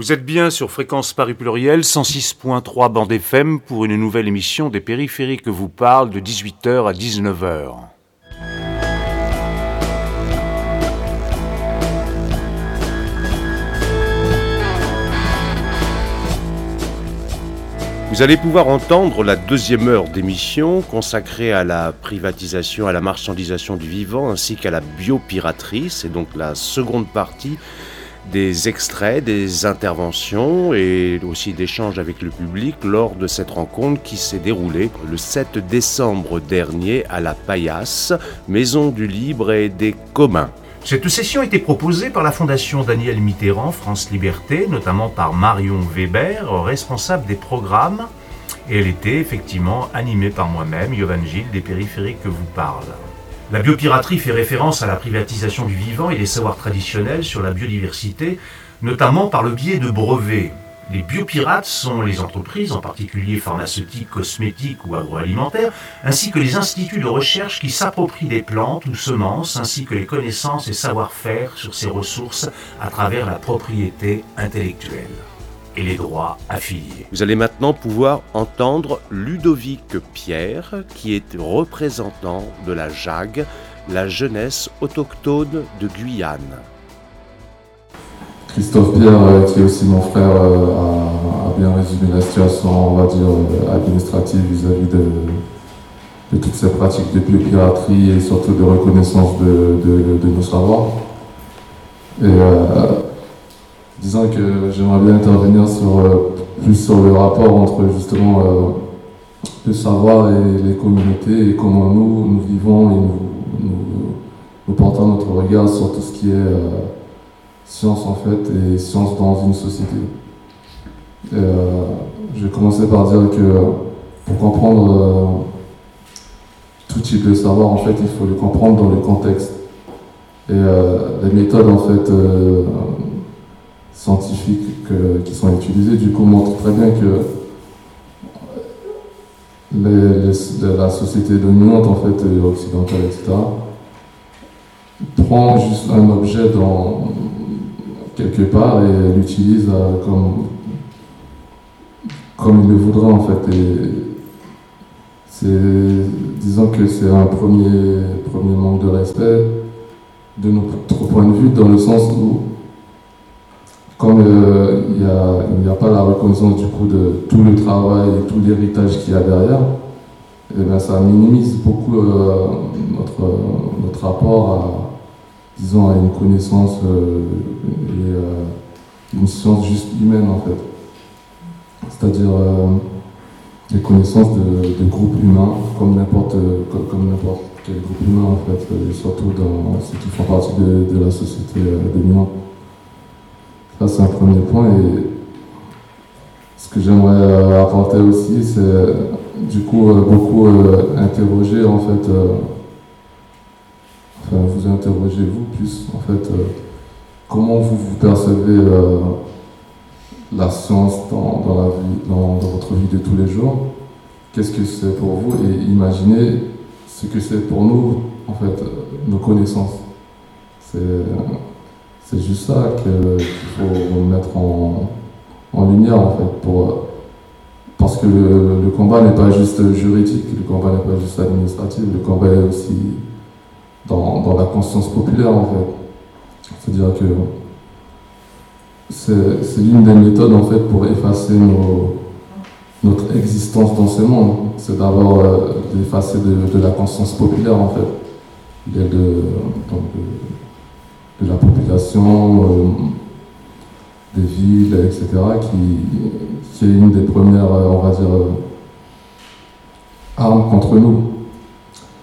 Vous êtes bien sur Fréquence Paris Pluriel, 106.3 bande FM pour une nouvelle émission des périphériques que vous parle de 18h à 19h. Vous allez pouvoir entendre la deuxième heure d'émission consacrée à la privatisation, à la marchandisation du vivant ainsi qu'à la biopiraterie. C'est donc la seconde partie des extraits, des interventions et aussi d'échanges avec le public lors de cette rencontre qui s'est déroulée le 7 décembre dernier à la Paillasse, Maison du Libre et des Communs. Cette session été proposée par la Fondation Daniel Mitterrand, France Liberté, notamment par Marion Weber, responsable des programmes, et elle était effectivement animée par moi-même, Yovan Gilles, des périphériques que vous parle. La biopiraterie fait référence à la privatisation du vivant et des savoirs traditionnels sur la biodiversité, notamment par le biais de brevets. Les biopirates sont les entreprises, en particulier pharmaceutiques, cosmétiques ou agroalimentaires, ainsi que les instituts de recherche qui s'approprient des plantes ou semences, ainsi que les connaissances et savoir-faire sur ces ressources à travers la propriété intellectuelle et les droits affiliés. Vous allez maintenant pouvoir entendre Ludovic Pierre, qui est représentant de la JAG, la jeunesse autochtone de Guyane. Christophe Pierre, euh, qui est aussi mon frère, euh, a, bien résumé la situation, on va dire, euh, administrative vis-à-vis de, toutes ces pratiques de piraterie et surtout de reconnaissance de, nos savoirs. Et disant que j'aimerais bien intervenir sur, euh, plus sur le rapport entre justement euh, le savoir et les communautés et comment nous, nous vivons et nous, nous, portons notre regard sur tout ce qui est euh, science en fait et science dans une société. je vais commencer par dire que pour comprendre tout type de savoir, en fait, il faut le comprendre dans le contexte. Et les méthodes, en fait, scientifiques qui sont utilisés, du coup, montrent très bien que la société dominante, en fait, occidentale, etc., prend juste un objet dans quelque part et l'utilise comme, comme il le voudrait, en fait. Et c'est, disons que c'est un premier, premier manque de respect de notre point de vue, dans le sens où comme euh, il n'y a, pas la reconnaissance du coup de tout le travail et tout l'héritage qu'il y a derrière, eh ça minimise beaucoup euh, notre, notre rapport à, disons, à une connaissance euh, et une science juste humaine en fait. C'est-à-dire les connaissances de, groupes humains comme n'importe comme, quel groupe humain en fait, surtout dans ceux qui font partie de, de la société dominante. C'est un premier point. Et ce que j'aimerais euh, apporter aussi, c'est du coup euh, beaucoup euh, interroger, en fait, enfin, vous interrogez vous plus, en fait, comment vous, vous percevez la science dans, la vie, dans, votre vie de tous les jours Qu'est-ce que c'est pour vous Et imaginez ce que c'est pour nous, en fait, nos connaissances. C'est c'est juste ça qu'il faut mettre en, lumière en fait pour parce que le, combat n'est pas juste juridique, le combat n'est pas juste administratif, le combat est aussi dans, la conscience populaire en fait. C'est-à-dire que c'est l'une des méthodes en fait pour effacer notre existence dans ce monde. C'est d'abord euh, d'effacer de, la conscience populaire en fait. de, de la population, euh, des villes, etc., qui, qui, est une des premières, euh, on va dire, euh, armes contre nous.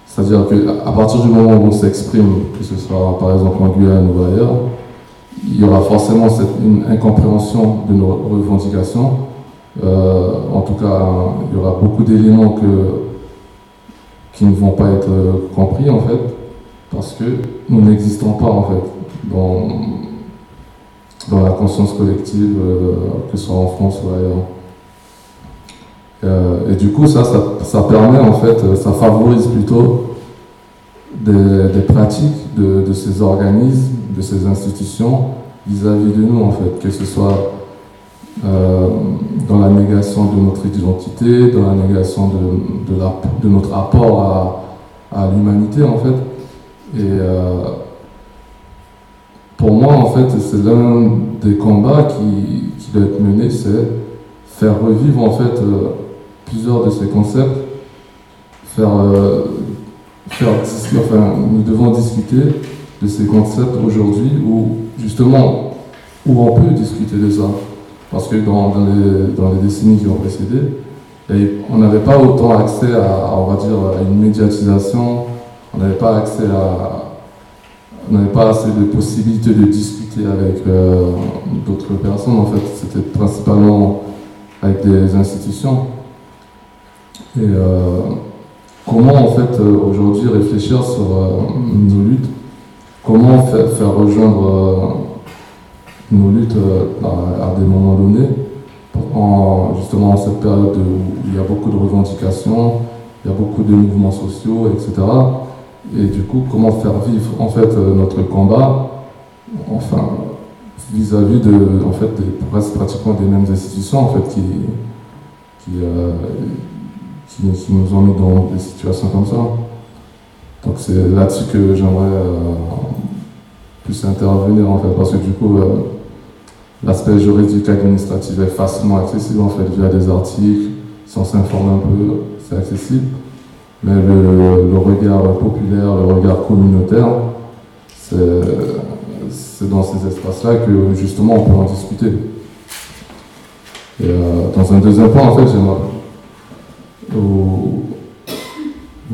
C'est-à-dire qu'à partir du moment où on s'exprime, que ce soit par exemple en Guyane ou ailleurs, il y aura forcément cette, une incompréhension de nos revendications. en tout cas, il y aura beaucoup d'éléments qui ne vont pas être compris en fait, parce que nous n'existons pas en fait dans, dans la conscience collective, euh, que ce soit en France ou ailleurs. Euh, et du coup, ça, ça, permet en fait, euh, ça favorise plutôt des, pratiques de, ces organismes, de ces institutions vis-à-vis de nous en fait, que ce soit négation de notre identité, dans la négation de, la, notre rapport à, l'humanité en fait. Et pour moi, en fait, c'est l'un des combats qui, qui, doit être mené, c'est faire revivre en fait euh, plusieurs de ces concepts, faire, euh, faire enfin, nous devons discuter de ces concepts aujourd'hui où justement où on peut discuter de ça. Parce que dans, dans, les, dans les, décennies qui ont précédé, on n'avait pas autant accès à, on va dire, à une médiatisation, on n'avait pas accès à. On n'avait pas assez de possibilités de discuter avec euh, d'autres personnes. En fait, c'était principalement avec des institutions. Et euh, comment, en fait, aujourd'hui réfléchir sur euh, nos luttes? Comment faire, rejoindre nos luttes euh, à, des moments donnés, en, justement en cette période où il y a beaucoup de revendications, il y a beaucoup de mouvements sociaux, etc. Et du coup, comment faire vivre en fait euh, notre combat, enfin vis-à-vis de, en fait, pratiquement des mêmes institutions en fait qui, qui, euh, qui, nous ont mis dans des situations comme ça. Donc c'est là-dessus que j'aimerais plus intervenir en fait, parce que du coup, L'aspect juridique administratif est facilement accessible en fait via des articles, si on s'informe un peu, c'est accessible. Mais le, regard populaire, le regard communautaire, c'est dans ces espaces-là que justement on peut en discuter. Et euh, dans un deuxième point, en fait, j'aimerais où,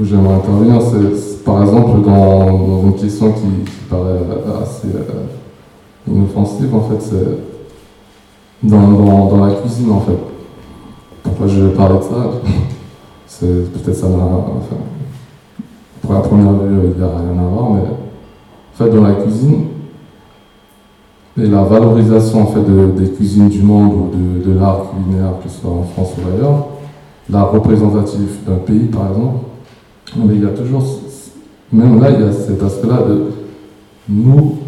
j'aimerais intervenir, c'est par exemple dans, une question qui, paraît assez euh, inoffensive, en fait, c'est dans, dans, la cuisine en fait. Pourquoi je vais parler de ça? C'est peut-être ça enfin, pour la première vue, il n'y a rien à voir, mais en fait, dans la cuisine, et la valorisation en fait des cuisines du monde ou de, de l'art culinaire, que ce soit en France ou ailleurs, l'art représentatif d'un pays par exemple, mais il y a toujours, même là, il y a cet aspect-là de nous,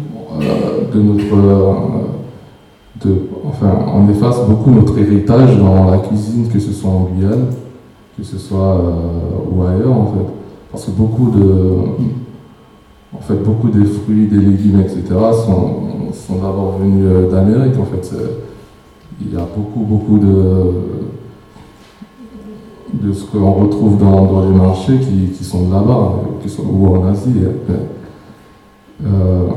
euh, de notre euh, enfin, on efface beaucoup notre héritage dans la cuisine, que ce soit en Guyane, que ce soit euh, ou ailleurs en fait. Parce que beaucoup de, en fait, beaucoup des fruits, des légumes, etc. sont, sont d'abord venus euh, d'Amérique en fait. Il y a beaucoup, beaucoup de, de ce qu'on retrouve dans, les marchés qui, qui sont là-bas, ou en Asie. Euh,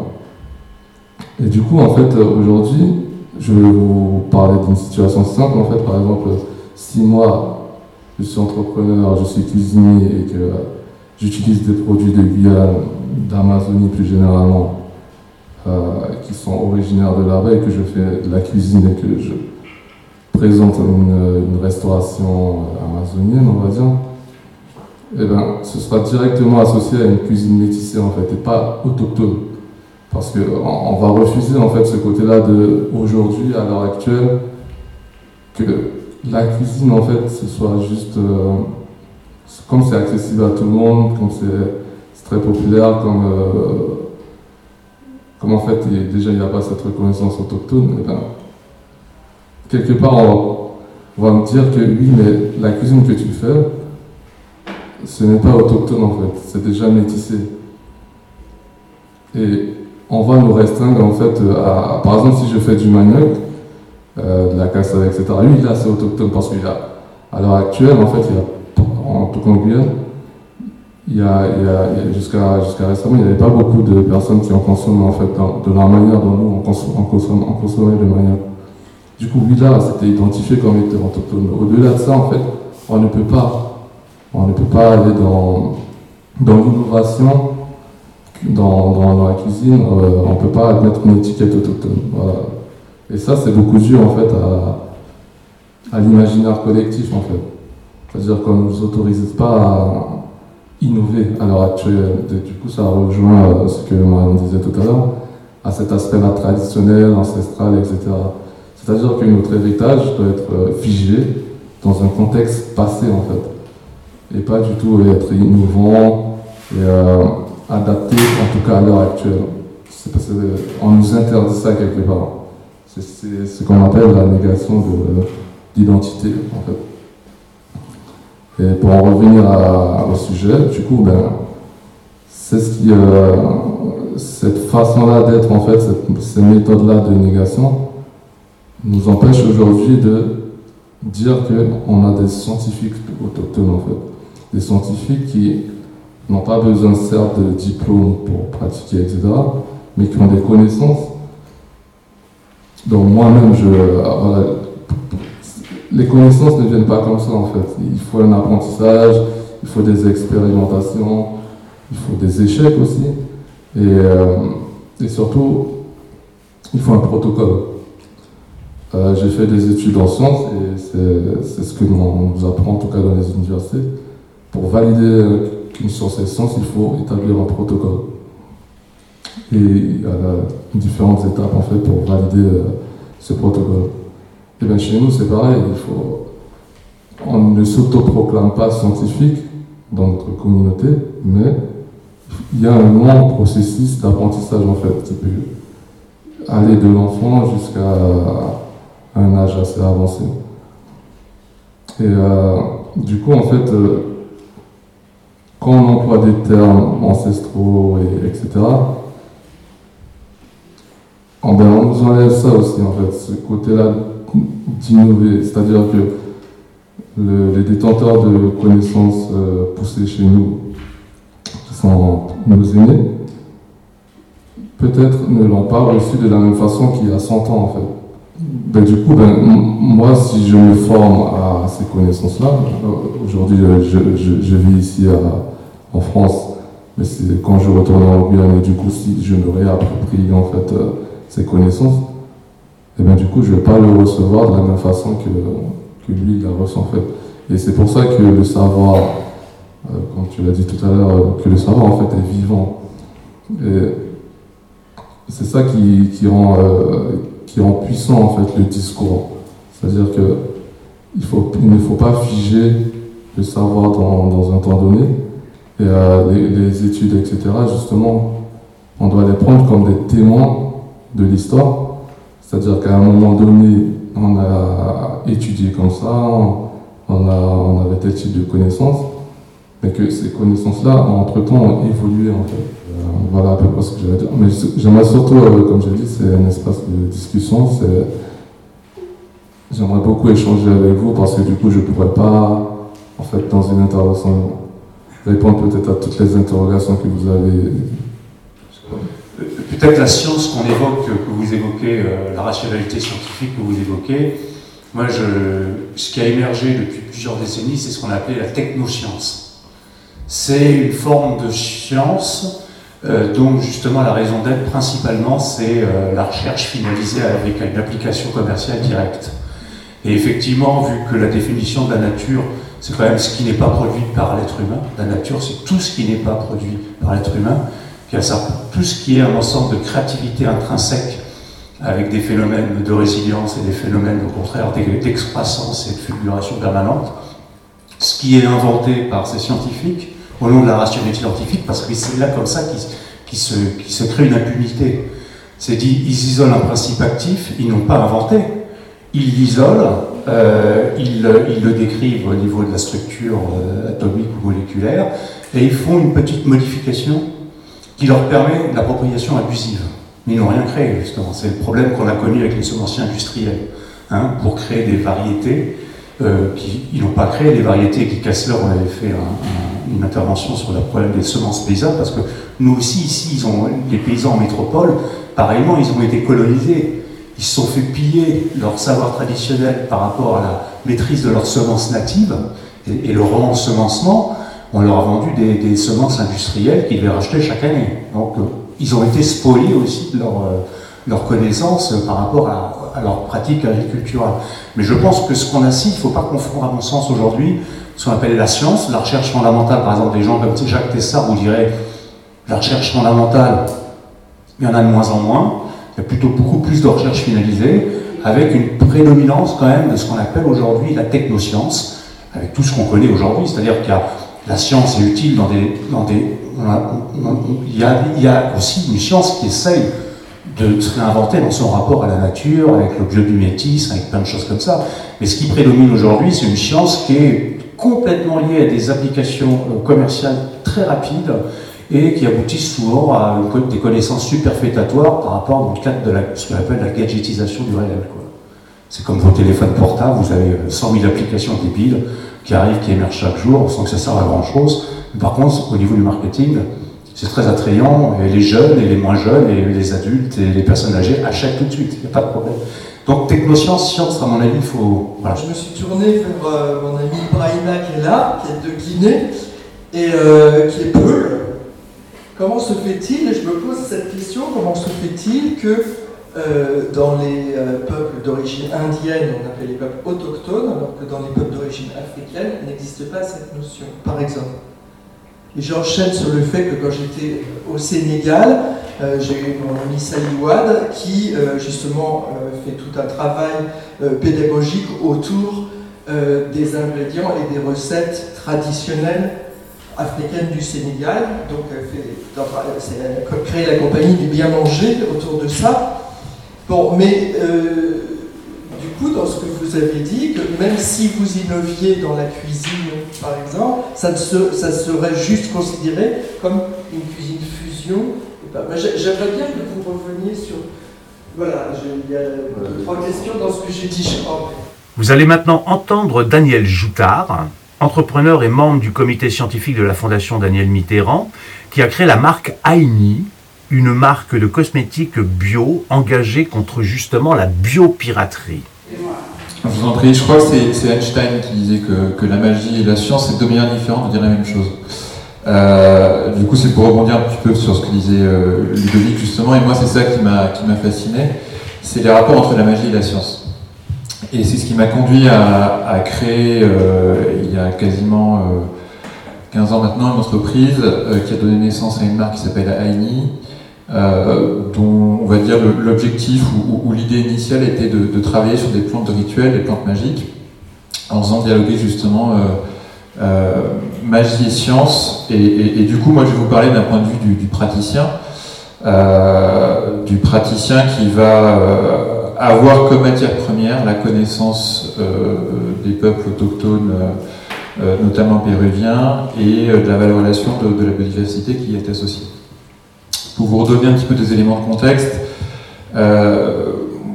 et du coup, en fait, aujourd'hui, je vais vous parler d'une situation simple. En fait, par exemple, si moi, je suis entrepreneur, je suis cuisinier et que j'utilise des produits de Guyane, d'Amazonie plus généralement, euh, qui sont originaires de là-bas et que je fais de la cuisine et que je présente une, restauration amazonienne, on va dire, eh ben, ce sera directement associé à une cuisine métissée en fait et pas autochtone. Parce qu'on on va refuser en fait ce côté-là de aujourd'hui, à l'heure actuelle, que la cuisine en fait ce soit juste euh, comme c'est accessible à tout le monde, comme c'est très populaire, comme, euh, comme en fait déjà il n'y a pas cette reconnaissance autochtone, et eh ben, quelque part on, va me dire que oui mais la cuisine que tu fais, ce n'est pas autochtone en fait, c'est déjà métissé. Et on va nous restreindre en fait à, par exemple si je fais du manioc, de la cassave, etc. Lui là c'est autochtone parce qu'il a, à l'heure actuelle en fait, il y a, en tout cas en Guyane, il y a, jusqu'à récemment, il n'y avait pas beaucoup de personnes qui en consomment en fait de la manière dont nous on consomme, on consomme, le manioc. Du coup, lui là, c'était identifié comme étant autochtone. Au-delà de ça, en fait, on ne peut pas, on ne peut pas aller dans, dans l'innovation dans, dans, la cuisine, euh, on ne peut pas mettre une étiquette autochtone. Et ça, c'est beaucoup dû en fait à, l'imaginaire collectif en fait. C'est-à-dire qu'on ne nous autorise pas à innover à l'heure actuelle. du coup, ça rejoint euh, ce que on disait tout à l'heure, à cet aspect-là traditionnel, ancestral, etc. C'est-à-dire que notre héritage doit être euh, figé dans un contexte passé en fait. Et pas du tout être innovant et adapté, en tout cas à l'heure actuelle. C'est parce qu'on nous interdit ça quelque part. C'est ce qu'on appelle la négation de, d'identité, en fait. Et pour en revenir au sujet, du coup, ben, c'est ce qui, euh, cette façon-là d'être, en fait, ces méthodes-là de négation, nous empêche aujourd'hui de dire qu'on a des scientifiques autochtones, en fait. Des scientifiques qui n'ont pas besoin, certes, de diplôme pour pratiquer, etc., mais qui ont des connaissances. Donc moi-même, je, euh, les connaissances ne viennent pas comme ça, en fait. Il faut un apprentissage, il faut des expérimentations, il faut des échecs aussi, et, euh, et surtout, il faut un protocole. Euh, j'ai fait des études en sciences et c'est ce que nous, nous apprend en tout cas dans les universités. Pour valider qu'une science est science, il faut établir un protocole. Et y a différentes étapes en fait pour valider euh, ce protocole. Et bien chez nous c'est pareil, il faut, on ne s'autoproclame pas scientifique dans notre communauté, mais il y a un long processus d'apprentissage en fait qui peut aller de l'enfant jusqu'à un âge assez avancé. Et euh, du coup, en fait, euh, quand on emploie des termes ancestraux, et, etc., on, ben, on nous enlève ça aussi, en fait, ce côté-là d'innover. C'est-à-dire que les détenteurs de connaissances euh, poussées chez nous, qui sont nos aînés, peut-être ne l'ont pas reçu de la même façon qu'il y a 100 ans, en fait. Ben, du coup, ben, moi, si je me forme à ces connaissances-là, euh, aujourd'hui, je, je, vis ici en France, mais c'est quand je retourne en Guyane, du coup, si je me réapproprie en fait euh, ces connaissances, et eh bien du coup, je ne vais pas le recevoir de la même façon que, que lui, il la reçoit en fait. Et c'est pour ça que le savoir, euh, comme tu l'as dit tout à l'heure, que le savoir en fait est vivant. Et c'est ça qui, qui rend qui rend puissant en fait le discours. C'est-à-dire que il, faut, il ne faut pas figer le savoir dans, dans un temps donné. Et euh, les, études, etc., justement, on doit les prendre comme des témoins de l'histoire. C'est-à-dire qu'à un moment donné, on a étudié comme ça, on, a, on avait tel type de connaissances, mais que ces connaissances-là, entre-temps, ont évolué. Euh, voilà à peu près ce que j'allais dire. Mais j'aimerais surtout, euh, comme j'ai dit, c'est un espace de discussion. J'aimerais beaucoup échanger avec vous parce que du coup, je ne pourrais pas, en fait, dans une intervention, répondre peut-être à toutes les interrogations que vous avez. Peut-être la science qu'on évoque, que vous évoquez, euh, la rationalité scientifique que vous évoquez, moi, ce qui a émergé depuis plusieurs décennies, c'est ce qu'on appelait la technoscience. C'est une forme de science euh, donc justement la raison d'être principalement c'est euh, la recherche finalisée avec une application commerciale directe. Et effectivement, vu que la définition de la nature, c'est quand même ce qui n'est pas produit par l'être humain, la nature c'est tout ce qui n'est pas produit par l'être humain, tout ce qui est un ensemble de créativité intrinsèque avec des phénomènes de résilience et des phénomènes au contraire d'excroissance et de fulguration permanente, ce qui est inventé par ces scientifiques, au nom de la rationalité scientifique, parce que c'est là comme ça qu'il se, se, crée une impunité. C'est dit, ils isolent un principe actif, ils n'ont pas inventé. Ils l'isolent, euh, ils, le décrivent au niveau de la structure euh, atomique ou moléculaire, et ils font une petite modification qui leur permet l'appropriation abusive. Mais ils n'ont rien créé, justement. C'est le problème qu'on a connu avec les semenciers industriels. Hein, pour créer des variétés, euh, ils n'ont pas créé des variétés qui, Kessler, on avait fait un une intervention sur le problème des semences paysannes, parce que nous aussi, ici, ils ont, les paysans en métropole, pareillement, ils ont été colonisés. Ils se sont fait piller leur savoir traditionnel par rapport à la maîtrise de leurs semences natives et, le re-ensemencement. On leur a vendu des, semences industrielles qu'ils devaient racheter chaque année. Donc, euh, ils ont été spoliés aussi de leur, euh, connaissance par rapport à, à leur pratique agriculturelle. Mais je pense que ce qu'on a ici, il ne faut pas confondre, à mon sens, aujourd'hui, ce qu'on appelle la science, la recherche fondamentale, par exemple, des gens comme Jacques Tessard vous dirait la recherche fondamentale, il y en a de moins en moins, il y a plutôt beaucoup plus de recherche finalisée, avec une prédominance quand même de ce qu'on appelle aujourd'hui la technoscience, avec tout ce qu'on connaît aujourd'hui, c'est-à-dire qu'il y a la science est utile dans des... Dans des il, y a, y a aussi une science qui essaye de se réinventer dans son rapport à la nature, avec le biodimétisme, avec plein de choses comme ça. Mais ce qui prédomine aujourd'hui, c'est une science qui est complètement liée à des applications euh, commerciales très rapides et qui aboutissent souvent à des connaissances superfétatoires par rapport dans le cadre de ce qu'on appelle la gadgetisation du réel. C'est comme vos téléphones portables, vous avez 100 000 applications débiles qui arrivent, qui émergent chaque jour, sans que ça serve à grand chose. Par contre, au niveau du marketing, c'est très attrayant, et les jeunes, et les moins jeunes, et les adultes, et les personnes âgées achètent tout de suite, il n'y a pas de problème. Donc technosciences, science, à mon avis, il faut... Je me suis tourné vers euh, mon ami Brahima qui est là, qui est de Guinée, et euh, qui est Peul. Comment se fait-il, et je me pose cette question, comment se fait-il que euh, dans les euh, peuples d'origine indienne, on appelle les peuples autochtones, alors que dans les peuples d'origine africaine, il n'existe pas cette notion, par exemple. Et j'enchaîne sur le fait que quand j'étais au Sénégal, euh, j'ai eu mon ami Saliwoad qui justement fait tout un travail pédagogique autour des ingrédients et des recettes traditionnelles africaines du Sénégal. Donc elle a créé la compagnie du bien manger autour de ça. Bon, mais euh, du coup, dans ce que vous avez dit, que même si vous innoviez dans la cuisine, par exemple, ça, ça serait juste considéré comme une cuisine fusion. J'aimerais bien que vous reveniez sur. Voilà, il y a trois questions dans ce que j'ai dit. Vous allez maintenant entendre Daniel Joutard, entrepreneur et membre du comité scientifique de la Fondation Daniel Mitterrand, qui a créé la marque Aini, une marque de cosmétiques bio engagée contre justement la biopiraterie. Je vous en prie, je crois que c'est Einstein qui disait que, la magie et la science, c'est deux manières différentes de dire la même chose. Euh, du coup, c'est pour rebondir un petit peu sur ce que disait euh, Ludovic justement, et moi c'est ça qui m'a fasciné, c'est les rapports entre la magie et la science. Et c'est ce qui m'a conduit à, créer, euh, il y a quasiment 15 ans maintenant, une entreprise qui a donné naissance à une marque qui s'appelle Aini, euh, dont on va dire l'objectif ou, l'idée initiale était de, travailler sur des plantes rituelles, des plantes magiques, en faisant dialoguer justement euh, euh, magie et science. Et, du coup, moi, je vais vous parler d'un point de vue du, praticien, du praticien qui va avoir comme matière première la connaissance des peuples autochtones. notamment péruviens, et de la valorisation de la biodiversité qui y est associée. Pour vous redonner un petit peu des éléments de contexte, euh,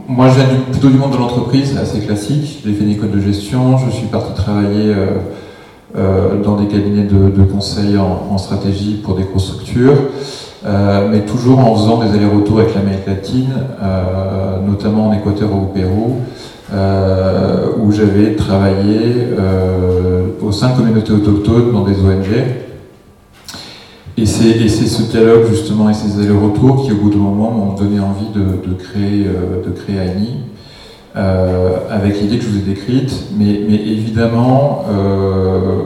moi je viens plutôt du monde de l'entreprise, assez classique. J'ai fait une école de gestion, je suis parti travailler euh, euh, dans des cabinets de, conseil en, stratégie pour des grosses structures, mais toujours en faisant des allers-retours avec l'Amérique latine, notamment en Équateur ou au Pérou. où j'avais travaillé au sein de communautés autochtones dans des ONG, et c'est ce dialogue justement et ces allers-retours qui au bout d'un moment m'ont donné envie de, créer, euh, de créer Annie, euh, avec l'idée que je vous ai décrite, mais, mais évidemment euh,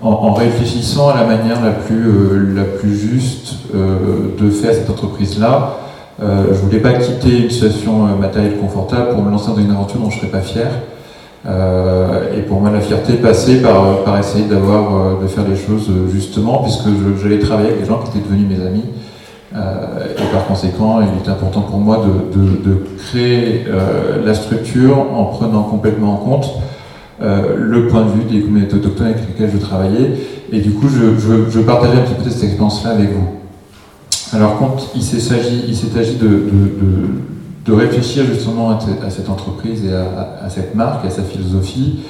en, réfléchissant à la manière la plus, la plus juste de faire cette entreprise-là. je ne voulais pas quitter une situation matérielle confortable pour me lancer dans une aventure dont je ne serais pas fier. Euh, et pour moi, la fierté passait par, par essayer d'avoir, euh, de faire les choses justement, puisque j'allais travailler avec des gens qui étaient devenus mes amis. Euh, et par conséquent, il était important pour moi de, de, créer la structure en prenant complètement en compte le point de vue des communautés autochtones avec lesquelles je travaillais. Et du coup, je, je, je partageais un petit peu cette expérience-là avec vous. Alors, quand il s'est agi de, de réfléchir justement à, cette entreprise et à, cette marque, à sa philosophie.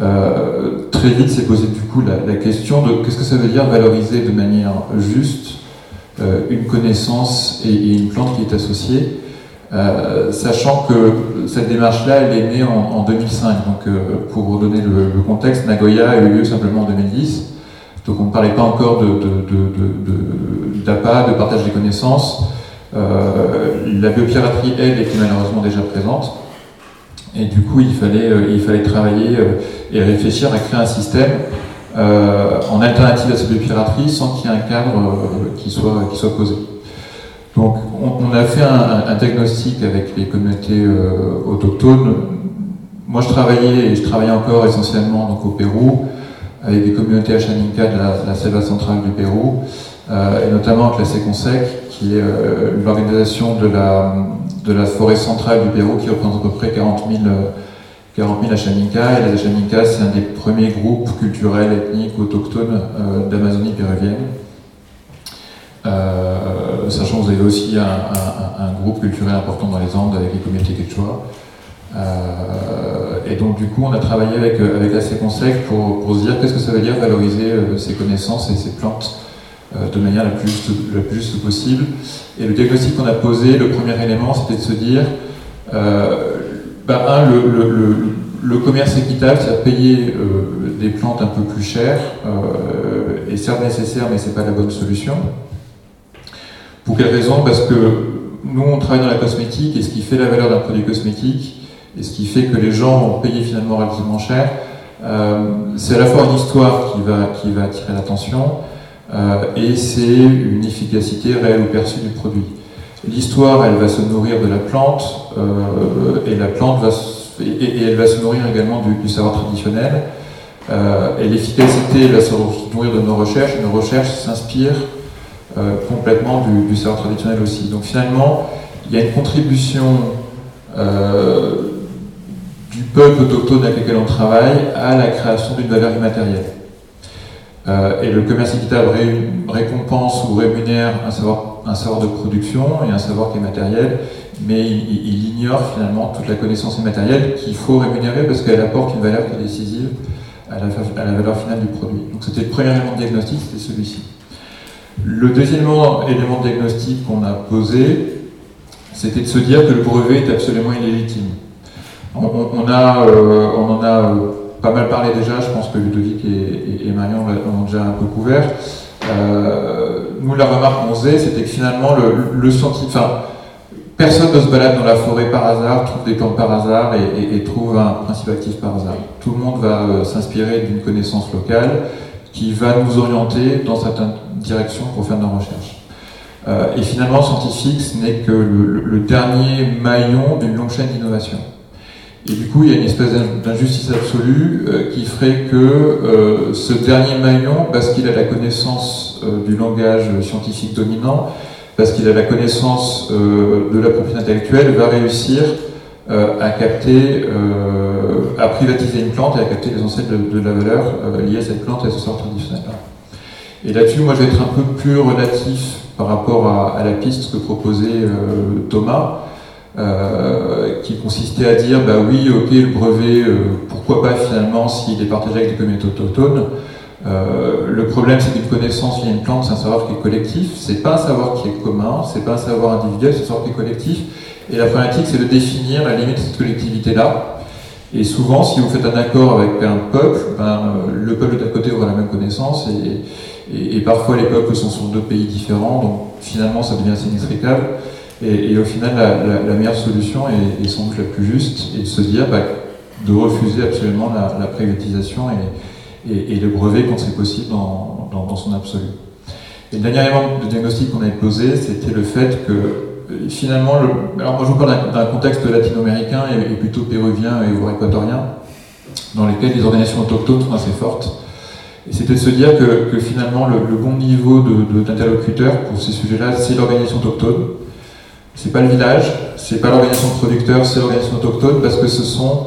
Euh, très vite s'est posé du coup la, question de qu'est-ce que ça veut dire valoriser de manière juste euh, une connaissance et, une plante qui est associée, euh, sachant que cette démarche-là, elle est née en, 2005. Donc, pour vous donner le, contexte, Nagoya a eu lieu simplement en 2010. Donc, on ne parlait pas encore d'APA, de, de, de partage des connaissances. Euh, la biopiraterie, elle, était malheureusement déjà présente. Et du coup, il fallait, euh, il fallait travailler euh, et réfléchir à créer un système en alternative à cette biopiraterie sans qu'il y ait un cadre qui, soit, qui soit posé. Donc, on, a fait un, diagnostic avec les communautés autochtones. Moi, je travaillais et je travaille encore essentiellement donc, au Pérou, avec des communautés Achaninka de la, la selva centrale du Pérou, et notamment avec la Séconsec, qui est l'organisation de la, de la forêt centrale du Pérou, qui représente à peu près 40 000, 40 000 Achaminka. Et les Achaminka, c'est un des premiers groupes culturels, ethniques, autochtones d'Amazonie péruvienne. sachant que vous avez aussi un, un, groupe culturel important dans les Andes avec les communautés quechua. Euh, et donc du coup, on a travaillé avec, euh, avec AC Consec pour, pour se dire qu'est-ce que ça veut dire valoriser euh, ces connaissances et ces plantes de manière la plus, juste, possible. Et le diagnostic qu'on a posé, le premier élément, c'était de se dire, bah, un, le, commerce équitable, c'est à payer des plantes un peu plus chères, est certes nécessaire, mais c'est pas la bonne solution. Pour quelle raison? Parce que nous, on travaille dans la cosmétique, et ce qui fait la valeur d'un produit cosmétique, et ce qui fait que les gens ont payé finalement relativement cher. Euh, c'est à la fois une histoire qui va, attirer l'attention euh, et c'est une efficacité réelle ou perçue du produit. L'histoire, elle va se nourrir de la plante euh, et la plante va et, elle va se nourrir également du, savoir traditionnel. et l'efficacité va se nourrir de nos recherches. Et nos recherches s'inspirent complètement du, du, savoir traditionnel aussi. Donc finalement, il y a une contribution du peuple autochtone avec lequel on travaille à la création d'une valeur immatérielle. Euh, et le commerce équitable récompense ou rémunère un savoir, un savoir de production et un savoir qui est matériel, mais il, ignore finalement toute la connaissance immatérielle qu'il faut rémunérer parce qu'elle apporte une valeur qui est décisive à la, valeur finale du produit. Donc c'était le premier élément de diagnostic, c'était celui-ci. Le deuxième élément de diagnostic qu'on a posé, c'était de se dire que le brevet est absolument illégitime. On, a, euh, on en a euh, pas mal parlé déjà, je pense que Ludovic et, Marion l'ont déjà un peu couvert. Euh, nous, la remarque qu'on faisait, c'était que finalement, le, le enfin, personne ne se balade dans la forêt par hasard, trouve des plantes par hasard et, trouve un principe actif par hasard. Tout le monde va s'inspirer d'une connaissance locale qui va nous orienter dans certaines directions pour faire nos recherches. et finalement, scientifique, ce n'est que le dernier maillon d'une longue chaîne d'innovation. Et du coup, il y a une espèce d'injustice absolue euh, qui ferait que euh, ce dernier maillon, parce qu'il a la connaissance euh, du langage scientifique dominant, parce qu'il a la connaissance de la propriété intellectuelle, va réussir à capter, à privatiser une plante et à capter les ancêtres de, la valeur liée à cette plante et à ce sort traditionnel. Et là-dessus, moi, je vais être un peu plus relatif par rapport à, à la piste que proposait Thomas. Euh, qui consistait à dire bah oui, ok, le brevet, euh, pourquoi pas finalement s'il est partagé avec des communautés autochtones. Euh, le problème, c'est qu'une connaissance via une plante, c'est un savoir qui est collectif. C'est pas un savoir qui est commun, c'est pas un savoir individuel, c'est un savoir qui est collectif. Et la problématique, c'est de définir la limite de cette collectivité-là. Et souvent, si vous faites un accord avec un peuple, ben, le peuple d'à côté aura la même connaissance, et, et, et, parfois les peuples sont sur deux pays différents, donc finalement ça devient assez inextricable. Et, au final, la, meilleure solution est, sans doute la plus juste, et de se dire bah, de refuser absolument la, privatisation et, le brevet quand c'est possible dans, son absolu. Et le dernier élément de diagnostic qu'on avait posé, c'était le fait que euh, finalement, alors moi je vous parle d'un contexte latino-américain et, plutôt péruvien et voire équatorien, dans lesquels les organisations autochtones sont assez fortes. Et c'était de se dire que, finalement le, bon niveau d'interlocuteur pour ces sujets-là, c'est l'organisation autochtone, c'est pas le village, c'est pas l'organisation de producteurs, c'est l'organisation autochtone parce que ce sont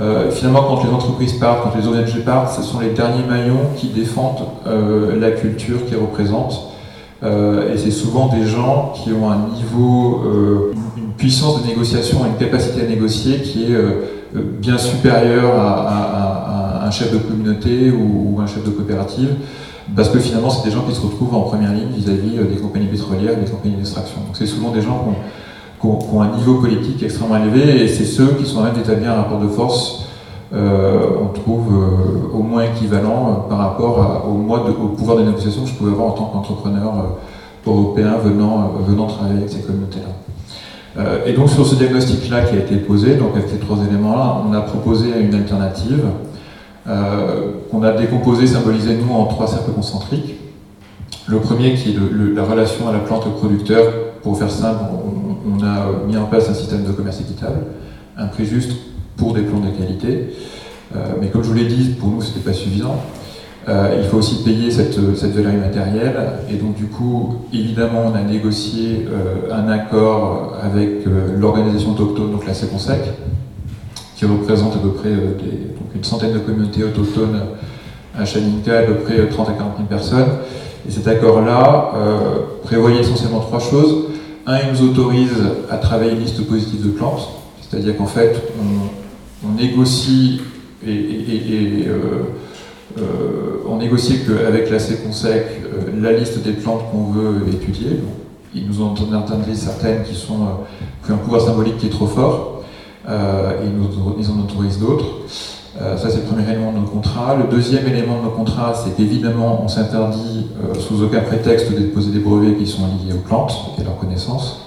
euh, finalement quand les entreprises partent, quand les ONG partent, ce sont les derniers maillons qui défendent euh, la culture qu'ils représentent. Euh, et c'est souvent des gens qui ont un niveau, une puissance de négociation, une capacité à négocier qui est bien supérieure à, un chef de communauté ou, un chef de coopérative. Parce que finalement, c'est des gens qui se retrouvent en première ligne vis-à-vis euh, des compagnies pétrolières des compagnies d'extraction. Donc c'est souvent des gens qui ont, un niveau politique extrêmement élevé et c'est ceux qui sont à même d'établir un rapport de force, euh, on trouve euh, au moins équivalent par rapport au, au pouvoir de négociation que je pouvais avoir en tant qu'entrepreneur européen venant, venant travailler avec ces communautés-là. et donc sur ce diagnostic-là qui a été posé, donc avec ces trois éléments-là, on a proposé une alternative qu'on a décomposé, symbolisé nous en trois cercles concentriques. Le premier qui est la relation à la plante producteur. Pour faire simple, on, a mis en place un système de commerce équitable, un prix juste pour des plantes de qualité. Euh, mais comme je vous l'ai dit, pour nous, ce n'était pas suffisant. euh, il faut aussi payer cette, valeur immatérielle. Et donc, du coup, évidemment, on a négocié euh, un accord avec euh, l'organisation autochtone, donc la Séconsec, qui représente à peu près donc une centaine de communautés autochtones à Chaninka, à peu près 30 à 40 000 personnes. Et cet accord-là prévoyait essentiellement trois choses. Un, il nous autorise à travailler une liste positive de plantes, c'est-à-dire qu'en fait, on, négocie et, euh, on négocie qu'avec la Séconsec, euh, la liste des plantes qu'on veut étudier. ils nous ont entendu certaines qui, sont, euh, qui ont un pouvoir symbolique qui est trop fort, et ils, nous, ils en autorisent d'autres. ça, c'est le premier élément de nos contrats. Le deuxième élément de nos contrats, c'est qu'évidemment, on s'interdit sous aucun prétexte de déposer des brevets qui sont liés aux plantes et à leur connaissance.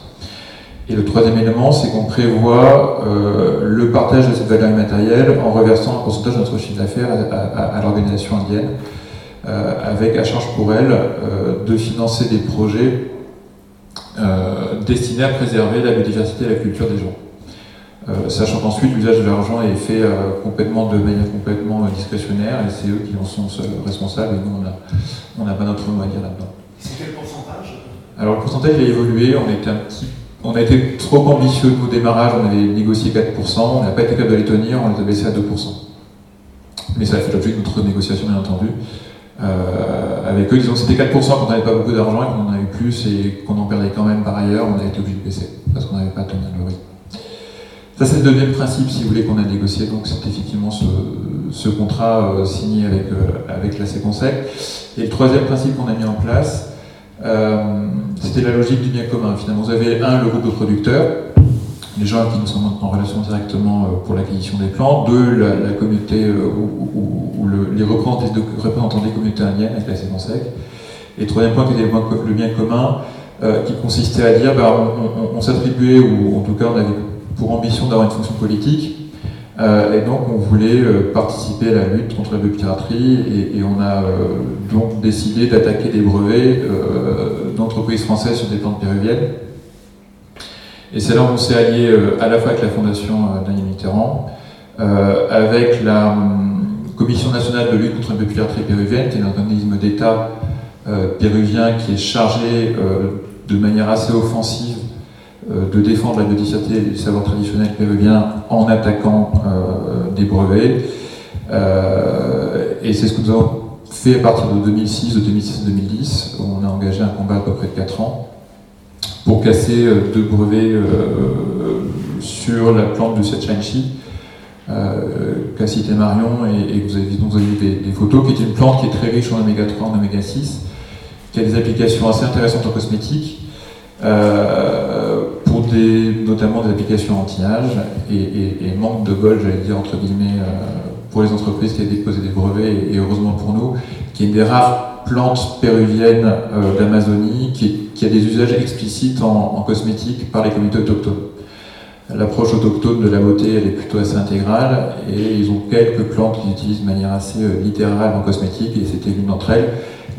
Et le troisième élément, c'est qu'on prévoit euh, le partage de cette valeur immatérielle en reversant un pourcentage de notre chiffre d'affaires à, l'organisation indienne, euh, avec à charge pour elle euh, de financer des projets destinés à préserver la biodiversité et la culture des gens. Sachant qu'ensuite l'usage de l'argent est fait complètement de manière complètement discrétionnaire et c'est eux qui en sont responsables et nous on n'a pas notre mot à dire là-dedans. C'est quel pourcentage? Alors le pourcentage a évolué, on était un petit on a été trop ambitieux au démarrage, on avait négocié 4%, on n'a pas été capable de les tenir, on les a baissés à 2%. Mais ça a fait l'objet de notre négociation, bien entendu. Euh, avec eux, disons que c'était 4% quand on n'avait pas beaucoup d'argent et qu'on en avait plus et qu'on en perdait quand même par ailleurs, on a été obligé de baisser parce qu'on n'avait pas tenu le rythme. Ça, c'est le deuxième principe, si vous voulez, qu'on a négocié. Donc, c'est effectivement ce, contrat euh, signé avec, euh, avec la Séconsec. Et le troisième principe qu'on a mis en place, euh, c'était la logique du bien commun. Finalement, vous avez un, le groupe de producteurs, les gens qui nous sont en relation directement euh, pour l'acquisition des plants, deux, la, communauté euh, ou, les représentants des communautés indiennes avec la Sémensec, et troisième point qui était le bien commun, qui consistait à dire bah, on s'attribuait, ou en tout cas on avait pour ambition d'avoir une fonction politique, euh, et donc on voulait euh, participer à la lutte contre la piraterie et, on a euh, donc décidé d'attaquer des brevets d'entreprises françaises sur des plantes péruviennes. Et c'est là où on s'est allié à la fois avec la Fondation Daniel Mitterrand, avec la hum, Commission nationale de lutte contre la piraterie péruvienne, qui est un organisme d'État péruvien qui est chargé de manière assez offensive de défendre la biodiversité et les savoirs traditionnels péruviens en attaquant euh, des brevets. Euh, et c'est ce que nous avons fait à partir de 2006, de 2006 à 2010. On a engagé un combat à peu près de 4 ans pour casser deux brevets sur la plante de Setchanchi, qu'a cité Marion, et, vous avez, dont vous avez vu des, photos, qui est une plante qui est très riche en oméga 3, en oméga 6, qui a des applications assez intéressantes en cosmétique, euh, notamment des applications anti-âge et, manque de bol, j'allais dire, entre guillemets, euh, pour les entreprises qui ont déposé des brevets, et, heureusement pour nous, qui est une des rares plantes péruviennes euh, d'Amazonie qui, a des usages explicites en, cosmétique par les communautés autochtones. L'approche autochtone de la beauté, elle est plutôt assez intégrale, et ils ont quelques plantes qu'ils utilisent de manière assez littérale en cosmétique, et c'était l'une d'entre elles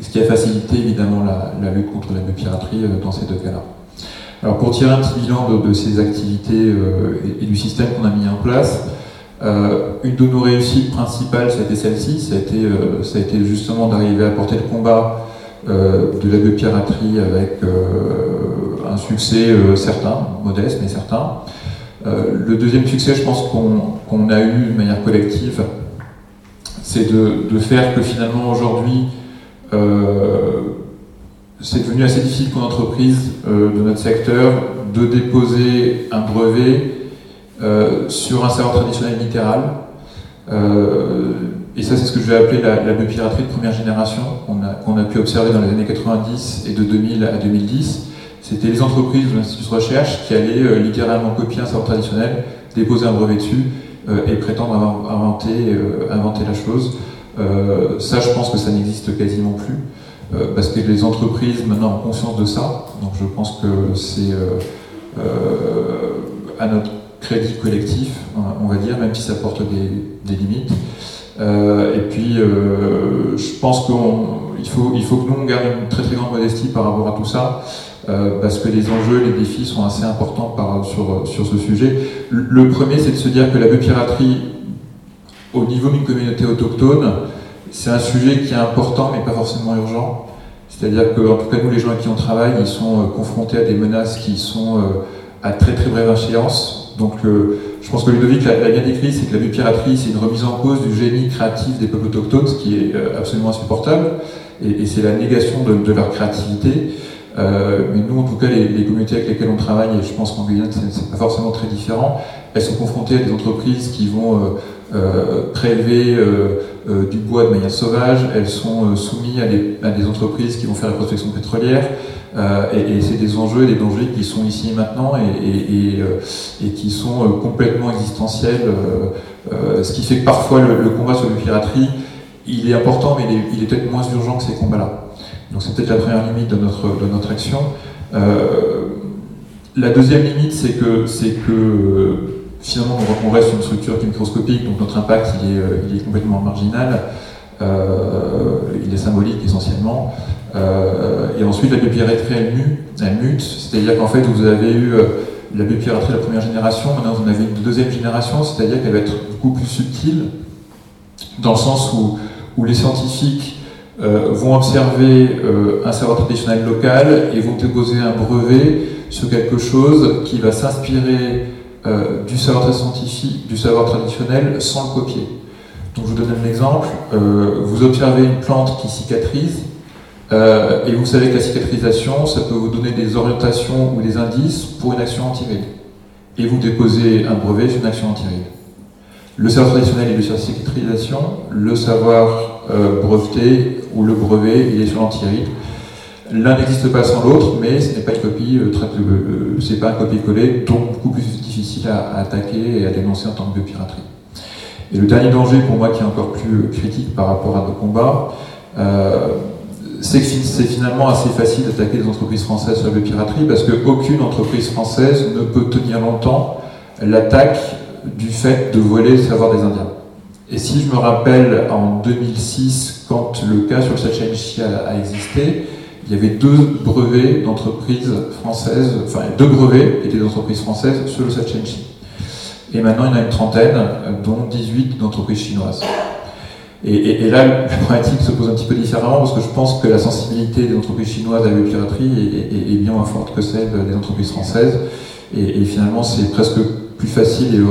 ce qui a facilité évidemment la, lutte contre la piraterie euh, dans ces deux cas-là. Alors pour tirer un petit bilan de, ces activités euh, et, du système qu'on a mis en place, euh, une de nos réussites principales, ça a été celle-ci, ça, a été, ça a été justement d'arriver à porter le combat de la biopiraterie avec un succès certain, modeste mais certain. le deuxième succès, je pense qu'on a eu de manière collective, c'est de, faire que finalement aujourd'hui, euh, c'est devenu assez difficile pour une entreprise euh, de notre secteur de déposer un brevet euh, sur un savoir traditionnel littéral. et ça, c'est ce que je vais appeler la, la biopiraterie de première génération, qu'on a, a, pu observer dans les années 90 et de 2000 à 2010. C'était les entreprises ou l'institut de recherche qui allaient littéralement copier un savoir traditionnel, déposer un brevet dessus et prétendre avoir inventé, inventer la chose. Euh, ça, je pense que ça n'existe quasiment plus, euh, parce que les entreprises maintenant ont conscience de ça. Donc je pense que c'est euh, à notre crédit collectif, on va dire, même si ça porte des, limites. et puis, je pense qu'il faut, il faut que nous, on garde une très très grande modestie par rapport à tout ça, parce que les enjeux, les défis sont assez importants par, sur, sur ce sujet. Le, premier, c'est de se dire que la biopiraterie au niveau d'une communauté autochtone, c'est un sujet qui est important mais pas forcément urgent. C'est-à-dire que, en tout cas, nous, les gens avec qui on travaille, ils sont euh, confrontés à des menaces qui sont euh, à très très brève échéance. Donc, je pense que Ludovic l'a bien décrit, c'est que la biopiraterie, c'est une remise en cause du génie créatif des peuples autochtones, ce qui est absolument insupportable, et, c'est la négation de, leur créativité. mais nous, en tout cas, les, communautés avec lesquelles on travaille, et je pense qu'en Guyane, c'est pas forcément très différent, elles sont confrontées à des entreprises qui vont euh, prélever euh, euh, du bois de manière sauvage, elles sont soumises à des, entreprises qui vont faire la prospection pétrolière, et, c'est des enjeux et des dangers qui sont ici et maintenant et, qui sont complètement existentiels, ce qui fait que parfois le, combat sur la piraterie, il est important, mais il est, peut-être moins urgent que ces combats-là. Donc c'est peut-être la première limite de notre, de notre action. la deuxième limite, c'est que, c'est que finalement, on reste une structure qui est microscopique, donc notre impact, il est, euh, complètement marginal. Euh, il est symbolique essentiellement. Euh, et ensuite, la biopiraterie, elle mute, c'est-à-dire qu'en fait, vous avez eu la biopiraterie de la première génération, maintenant vous en avez une deuxième génération, c'est-à-dire qu'elle va être beaucoup plus subtile, dans le sens où, où les scientifiques vont observer un savoir traditionnel local et vont déposer un brevet sur quelque chose qui va s'inspirer euh, du savoir scientifique, du savoir traditionnel sans le copier. Donc je vous donne un exemple. Euh, vous observez une plante qui cicatrise euh, et vous savez que la cicatrisation, ça peut vous donner des orientations ou des indices pour une action antiride. Et vous déposez un brevet sur une action antiride. Le savoir traditionnel est sur la cicatrisation, le savoir breveté ou le brevet, il est sur l'antiride. L'un n'existe pas sans l'autre, mais ce n'est pas une copie, euh, euh, c'est pas un copier-coller, donc beaucoup plus difficile à, attaquer et à dénoncer en tant que piraterie. Et le dernier danger pour moi qui est encore plus critique par rapport à nos combats, euh, c'est que c'est finalement assez facile d'attaquer les entreprises françaises sur la piraterie parce qu'aucune entreprise française ne peut tenir longtemps l'attaque du fait de voler le savoir des Indiens. Et si je me rappelle en 2006, quand le cas sur le Sachenchi a existé, il y avait deux brevets d'entreprises françaises, enfin deux brevets étaient d'entreprises françaises sur le Sachenchi. Et maintenant, il y en a une trentaine, dont 18 d'entreprises chinoises. Et, là, la problématique se pose un petit peu différemment parce que je pense que la sensibilité des entreprises chinoises à la piraterie est, bien moins forte que celle des entreprises françaises. Et, finalement, c'est presque plus facile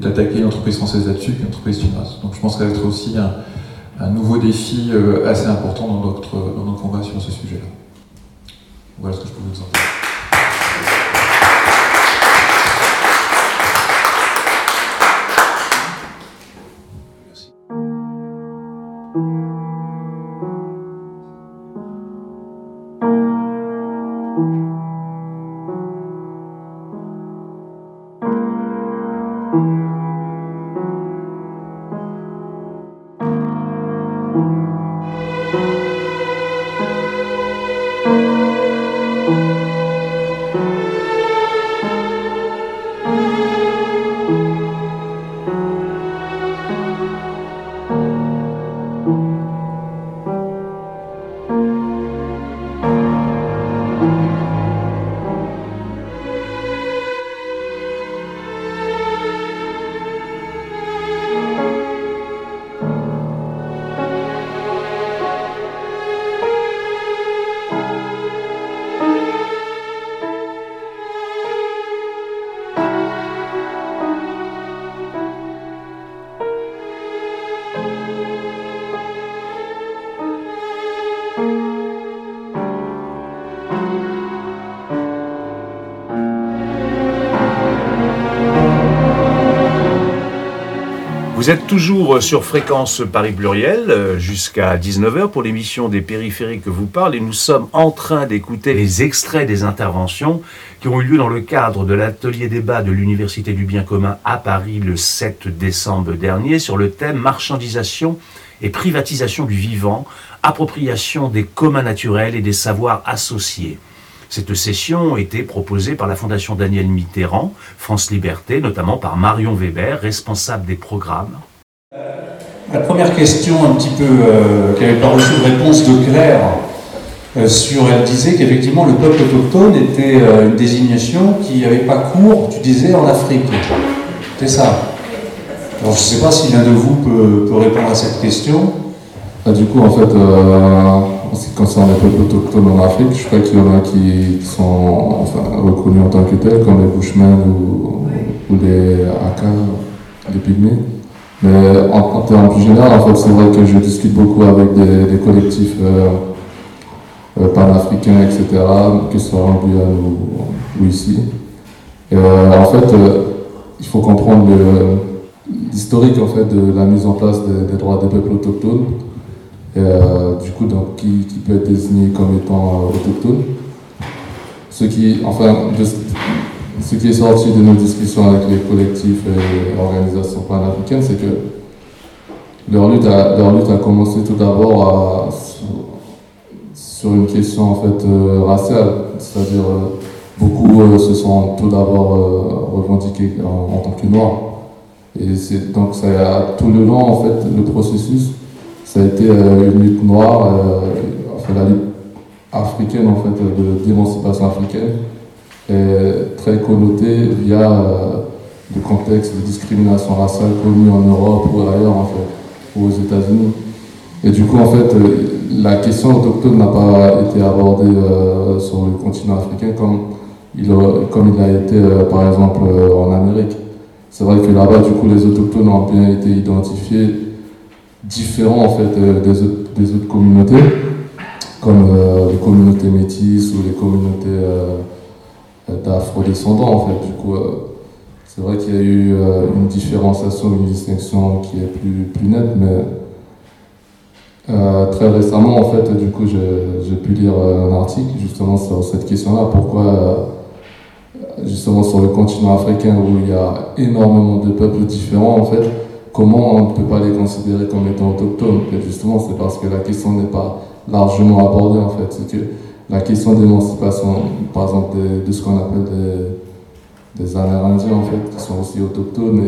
d'attaquer une entreprise française là-dessus qu'une entreprise chinoise. Donc je pense que ça va être aussi un, un nouveau défi euh, assez important dans notre, dans notre combat sur ce sujet-là. Voilà ce que je peux vous dire. Vous êtes toujours sur fréquence Paris Pluriel euh, jusqu'à 19h pour l'émission des périphériques que vous parle et nous sommes en train d'écouter les extraits des interventions qui ont eu lieu dans le cadre de l'atelier débat de l'Université du bien commun à Paris le 7 décembre dernier sur le thème marchandisation et privatisation du vivant, appropriation des communs naturels et des savoirs associés. Cette session été proposée par la Fondation Daniel Mitterrand, France Liberté, notamment par Marion Weber, responsable des programmes. La première question, un petit peu, euh, qui n'avait pas reçu de réponse de Claire, euh, sur, elle disait qu'effectivement le peuple autochtone était euh, une désignation qui n'avait pas cours, tu disais, en Afrique. C'est ça. Alors je ne sais pas si l'un de vous peut, peut, répondre à cette question. Ah, du coup, en fait, en ce qui concerne les peuples autochtones en Afrique, je crois qu'il y en a qui, sont enfin, reconnus en tant que tels, comme les Bushmen ou, les Aka, les Pygmées. Mais en, termes plus généraux, en fait, c'est vrai que je discute beaucoup avec des, collectifs euh, euh, panafricains, etc., que ce soit en Guyane ou, ici. Et, euh, en fait, il faut comprendre l'historique en fait, de la mise en place des, droits des peuples autochtones, du coup, donc, qui, peut être désigné comme étant autochtone. Ce qui, enfin, ce qui est sorti de nos discussions avec les collectifs et organisations panafricaines, c'est que leur lutte, a, leur lutte a commencé tout d'abord sur une question en fait euh, raciale, c'est-à-dire euh, beaucoup euh, se sont tout d'abord revendiqués en, tant que noirs. Et c'est, donc ça a, tout le long en fait le processus, ça a été une lutte noire, enfin la lutte africaine en fait de d'émancipation africaine est très connoté via euh, le contexte de discrimination raciale connu en Europe ou ailleurs en fait, ou aux États-Unis. Et du coup, en fait, euh, la question autochtone n'a pas été abordée euh, sur le continent africain comme il, comme il a été, par exemple, en Amérique. C'est vrai que là-bas, du coup, les autochtones ont bien été identifiés différents, en fait, des, autres, des autres communautés, comme les communautés métisses ou les communautés d'afro-descendants en fait. Du coup, euh, c'est vrai qu'il y a eu euh, une différenciation, une distinction qui est plus, plus nette, mais euh, très récemment, en fait, du coup, j'ai pu lire un article justement sur cette question-là. Pourquoi, justement, sur le continent africain où il y a énormément de peuples différents, en fait, comment on ne peut pas les considérer comme étant autochtones justement, c'est parce que la question n'est pas largement abordée, en fait. C'est que la question d'émancipation, par exemple, de, ce qu'on appelle des, des, Amérindiens, en fait, qui sont aussi autochtones.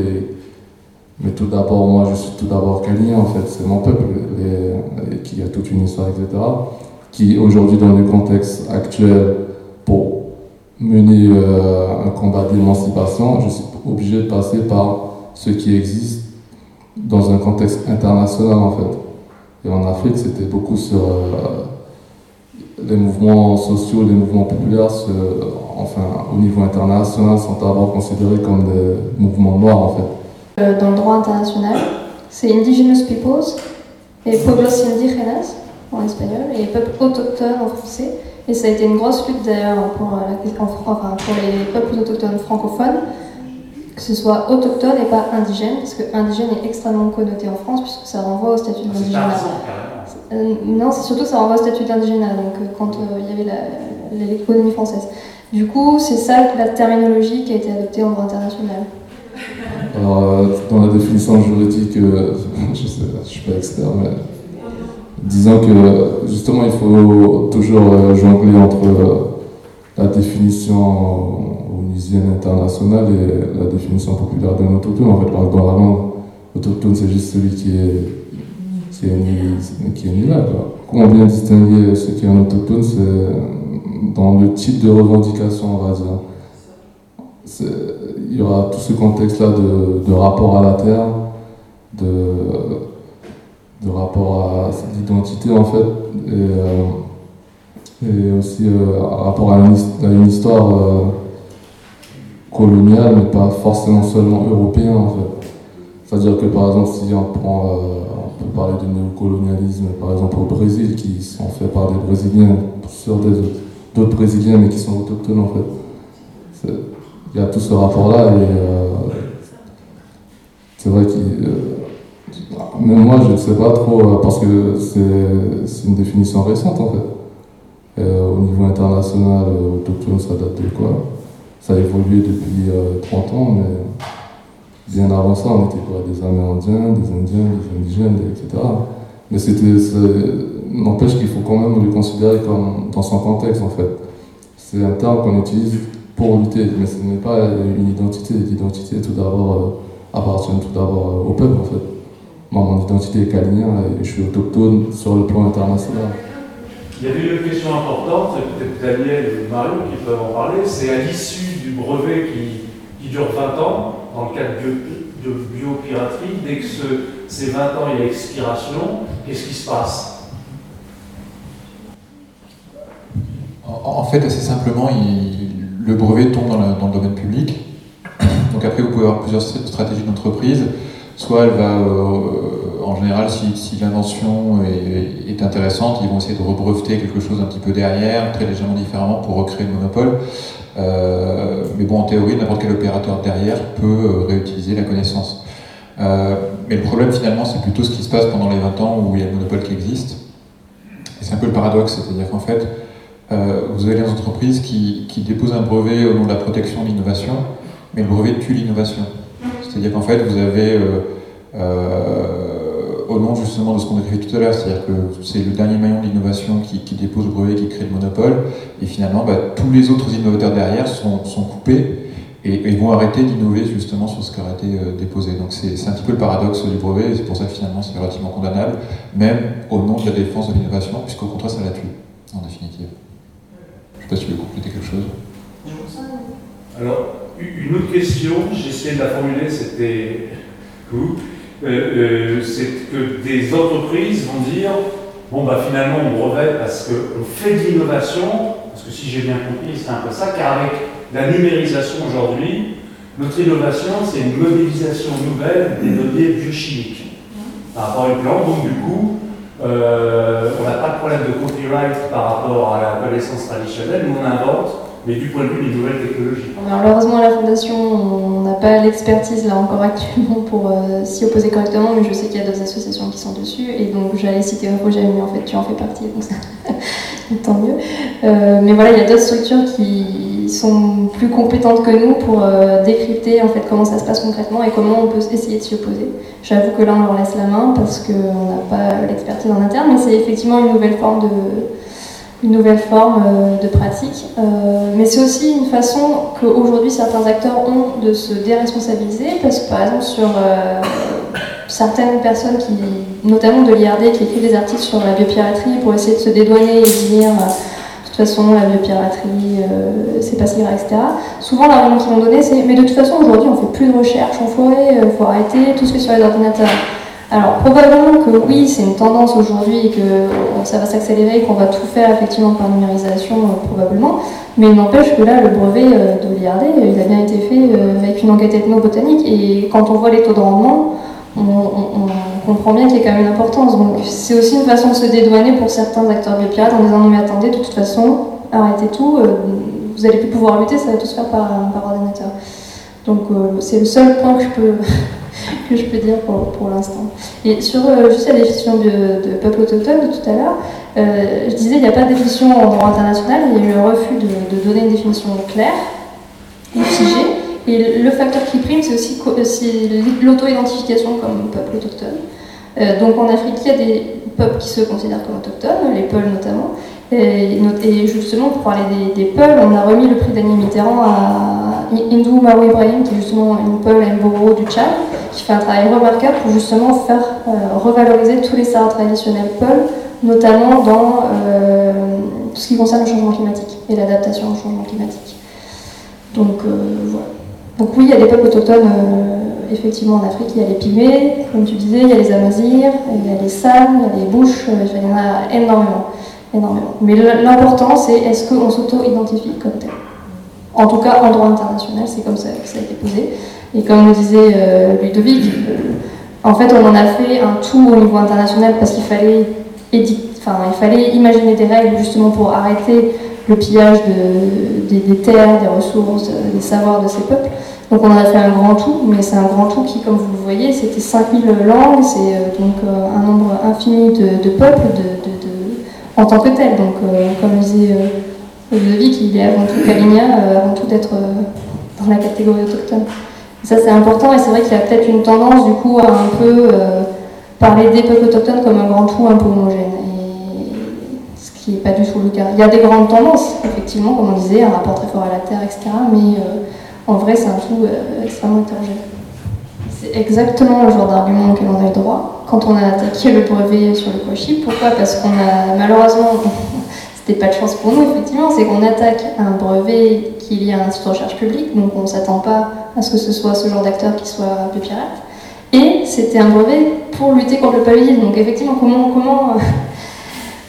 mais tout d'abord, moi, je suis tout d'abord calien, en fait, c'est mon peuple, et, qui a toute une histoire, etc., qui aujourd'hui, dans le contexte actuel, pour mener euh, un combat d'émancipation, je suis obligé de passer par ce qui existe dans un contexte international, en fait. Et en Afrique, c'était beaucoup sur... Euh, les mouvements sociaux, les mouvements populaires, enfin, au niveau international, sont d'abord considérés comme des mouvements noirs, en fait. Euh, dans le droit international, c'est Indigenous Peoples et Pueblos Indígenas en espagnol et peuples autochtones en français. Et ça a été une grosse lutte d'ailleurs pour, euh, enfin, pour les peuples autochtones francophones, que ce soit autochtone et pas indigène, parce que indigène est extrêmement connoté en France puisque ça renvoie au statut d'indigène. Euh, non, c'est surtout ça renvoie au statut d'indigénat, donc euh, quand euh, il y avait l'économie française. Du coup, c'est ça la terminologie qui a été adoptée en droit international. Alors, dans la définition juridique, je ne suis pas expert, mais disons que justement, il faut toujours jongler entre la définition onusienne internationale et la définition populaire d'un autochtone. En fait, dans la langue, autochtone, c'est juste celui qui est qui est, qui est là. Comment bien distinguer ce qui est un autochtone C'est dans le type de revendication, on va. Il y aura tout ce contexte-là de, rapport à la terre, de, de rapport à l'identité en fait, et, euh, aussi euh, rapport à une, histoire euh, coloniale, mais pas forcément seulement européenne en fait. C'est-à-dire que par exemple, si on prend on peut parler de néocolonialisme, par exemple au Brésil, qui sont faits par des Brésiliens sur d'autres Brésiliens, mais qui sont autochtones en fait. Il y a tout ce rapport-là et euh, c'est vrai que euh, même moi je ne sais pas trop euh, parce que c'est une définition récente en fait. au niveau international, autochtone ça date de quoi? Ça a évolué depuis 30 ans, mais Bien avant ça, on était quoi? Des Amérindiens, des Indiens, des Indigènes, etc. Mais c'était, n'empêche qu'il faut quand même le considérer dans son contexte en fait. C'est un terme qu'on utilise pour lutter, mais ce n'est pas une identité. L'identité tout d'abord euh, appartient tout d'abord euh, au peuple en fait. Moi, mon identité est calinien et je suis autochtone sur le plan international. Il y avait une question importante, peut-être Daniel ou Mario qui peuvent en parler, c'est à l'issue du brevet qui, dure 20 ans, dans le cadre de biopiraterie, dès que ces 20 ans il y a expiration, qu'est-ce qui se passe? En, fait, assez simplement, le brevet tombe dans, le domaine public. Donc après, vous pouvez avoir plusieurs stratégies d'entreprise. Soit elle va, euh, en général, si, l'invention est, intéressante, ils vont essayer de rebreveter quelque chose un petit peu derrière, très légèrement différemment, pour recréer le monopole. Euh, mais bon, en théorie, n'importe quel opérateur derrière peut euh, réutiliser la connaissance. mais le problème, finalement, c'est plutôt ce qui se passe pendant les 20 ans où il y a le monopole qui existe. Et c'est un peu le paradoxe, c'est-à-dire qu'en fait, vous avez des entreprises qui, déposent un brevet au nom de la protection de l'innovation, mais le brevet tue l'innovation. C'est-à-dire qu'en fait, vous avez, euh, euh, au nom justement de ce qu'on a décrit tout à l'heure, c'est-à-dire que c'est le dernier maillon de l'innovation qui, dépose le brevet, qui crée le monopole, et finalement, bah, tous les autres innovateurs derrière sont, coupés et, vont arrêter d'innover justement sur ce qui a été euh, déposé. Donc c'est un petit peu le paradoxe du brevet, et c'est pour ça que finalement c'est relativement condamnable, même au nom de la défense de l'innovation, puisqu'au contraire ça la tue, en définitive. Je ne sais pas si tu veux compléter quelque chose. Alors, une autre question, j'essaie de la formuler, c'était euh, euh, c'est que des entreprises vont dire bon bah finalement on brevet parce qu'on fait de l'innovation, parce que si j'ai bien compris c'est un peu ça, car avec la numérisation aujourd'hui, notre innovation c'est une modélisation nouvelle des données biochimiques. Par rapport à une plante, donc du coup euh, on n'a pas de problème de copyright par rapport à la connaissance traditionnelle, mais on invente mais du point de vue des nouvelles technologies. Malheureusement, la Fondation, on n'a pas l'expertise là encore actuellement pour euh, s'y opposer correctement, mais je sais qu'il y a d'autres associations qui sont dessus, et donc j'allais citer projet, mais en fait tu en fais partie, donc ça, tant mieux. Euh, mais voilà, il y a d'autres structures qui sont plus compétentes que nous pour euh, décrypter en fait comment ça se passe concrètement et comment on peut essayer de s'y opposer. J'avoue que là on leur laisse la main parce qu'on n'a pas l'expertise en interne, mais c'est effectivement une nouvelle forme de une nouvelle forme euh, de pratique. Euh, mais c'est aussi une façon qu'aujourd'hui certains acteurs ont de se déresponsabiliser, parce que par exemple sur euh, certaines personnes, qui, notamment de l'IRD, qui écrivent des articles sur la biopiraterie pour essayer de se dédouaner et dire de toute façon la biopiraterie c'est pas si grave, etc. Souvent l'argument qu'ils vont donner c'est mais de toute façon aujourd'hui on fait plus de recherche en forêt, faut arrêter, tout ce qui est sur les ordinateurs. Alors probablement que oui, c'est une tendance aujourd'hui et que ça va s'accélérer, qu'on va tout faire effectivement par numérisation euh, probablement, mais il n'empêche que là, le brevet euh, de l'IRD, euh, il a bien été fait avec une enquête ethnobotanique et quand on voit les taux de rendement, on, comprend bien qu'il y a quand même une importance. Donc c'est aussi une façon de se dédouaner pour certains acteurs biopirates en disant non mais attendez, de toute façon, arrêtez tout, vous n'allez plus pouvoir lutter, ça va tout se faire par, par ordinateur. Donc c'est le seul point que je peux que je peux dire pour, pour l'instant. Et sur euh, juste la définition de, peuple autochtone de tout à l'heure, euh, je disais il n'y a pas de définition en droit international, il y a eu un refus de, donner une définition claire et figée. Et le facteur qui prime, c'est aussi l'auto-identification comme peuple autochtone. Euh, donc en Afrique, il y a des peuples qui se considèrent comme autochtones, les Peuls notamment. Et, justement, pour parler des, des Peuls, on a remis le prix Daniel Mitterrand à Hindou Mao Ibrahim, qui est justement une Peul Mboro du Tchad, qui fait un travail remarquable pour justement faire euh, revaloriser tous les savoirs traditionnels Peul, notamment dans euh, tout ce qui concerne le changement climatique et l'adaptation au changement climatique. Donc euh, voilà. Donc oui, il y a des peuples autochtones effectivement en Afrique, il y a les Pygmées, comme tu disais, il y a les Amazirs, il y a les San, il y a les Bouches, il y en a énormément. énormément. Mais l'important, c'est est-ce qu'on s'auto-identifie comme tel? En tout cas, en droit international, c'est comme ça que ça a été posé. Et comme le disait euh, Ludovic, euh, en fait, on en a fait un tout au niveau international parce qu'il fallait, enfin, il fallait imaginer des règles justement pour arrêter le pillage des, terres, des ressources, euh, des savoirs de ces peuples. Donc on en a fait un grand tout, mais c'est un grand tout qui, comme vous le voyez, c'était 5000 langues, c'est donc un nombre infini de, peuples de, en tant que tel. Donc comme disait Ludovic, il est avant tout caligna, avant tout d'être dans la catégorie autochtone. Ça, c'est important et c'est vrai qu'il y a peut-être une tendance du coup à un peu euh, parler des peuples autochtones comme un grand tout un peu homogène. ce qui n'est pas du tout le cas. Il y a des grandes tendances, effectivement, comme on disait, un rapport très fort à la terre, etc. Mais euh, en vrai, c'est un tout euh, extrêmement hétérogène. C'est exactement le genre d'argument auquel on a eu droit quand on a attaqué le brevet sur le Koshi. Pourquoi? Parce qu'on a malheureusement c'était pas de chance pour nous, effectivement, c'est qu'on attaque un brevet qu'il y a un institut de recherche publique, donc on ne s'attend pas à ce que ce soit ce genre d'acteur qui soit biopirate. Et c'était un brevet pour lutter contre le paludisme. Donc effectivement, comment, comment euh,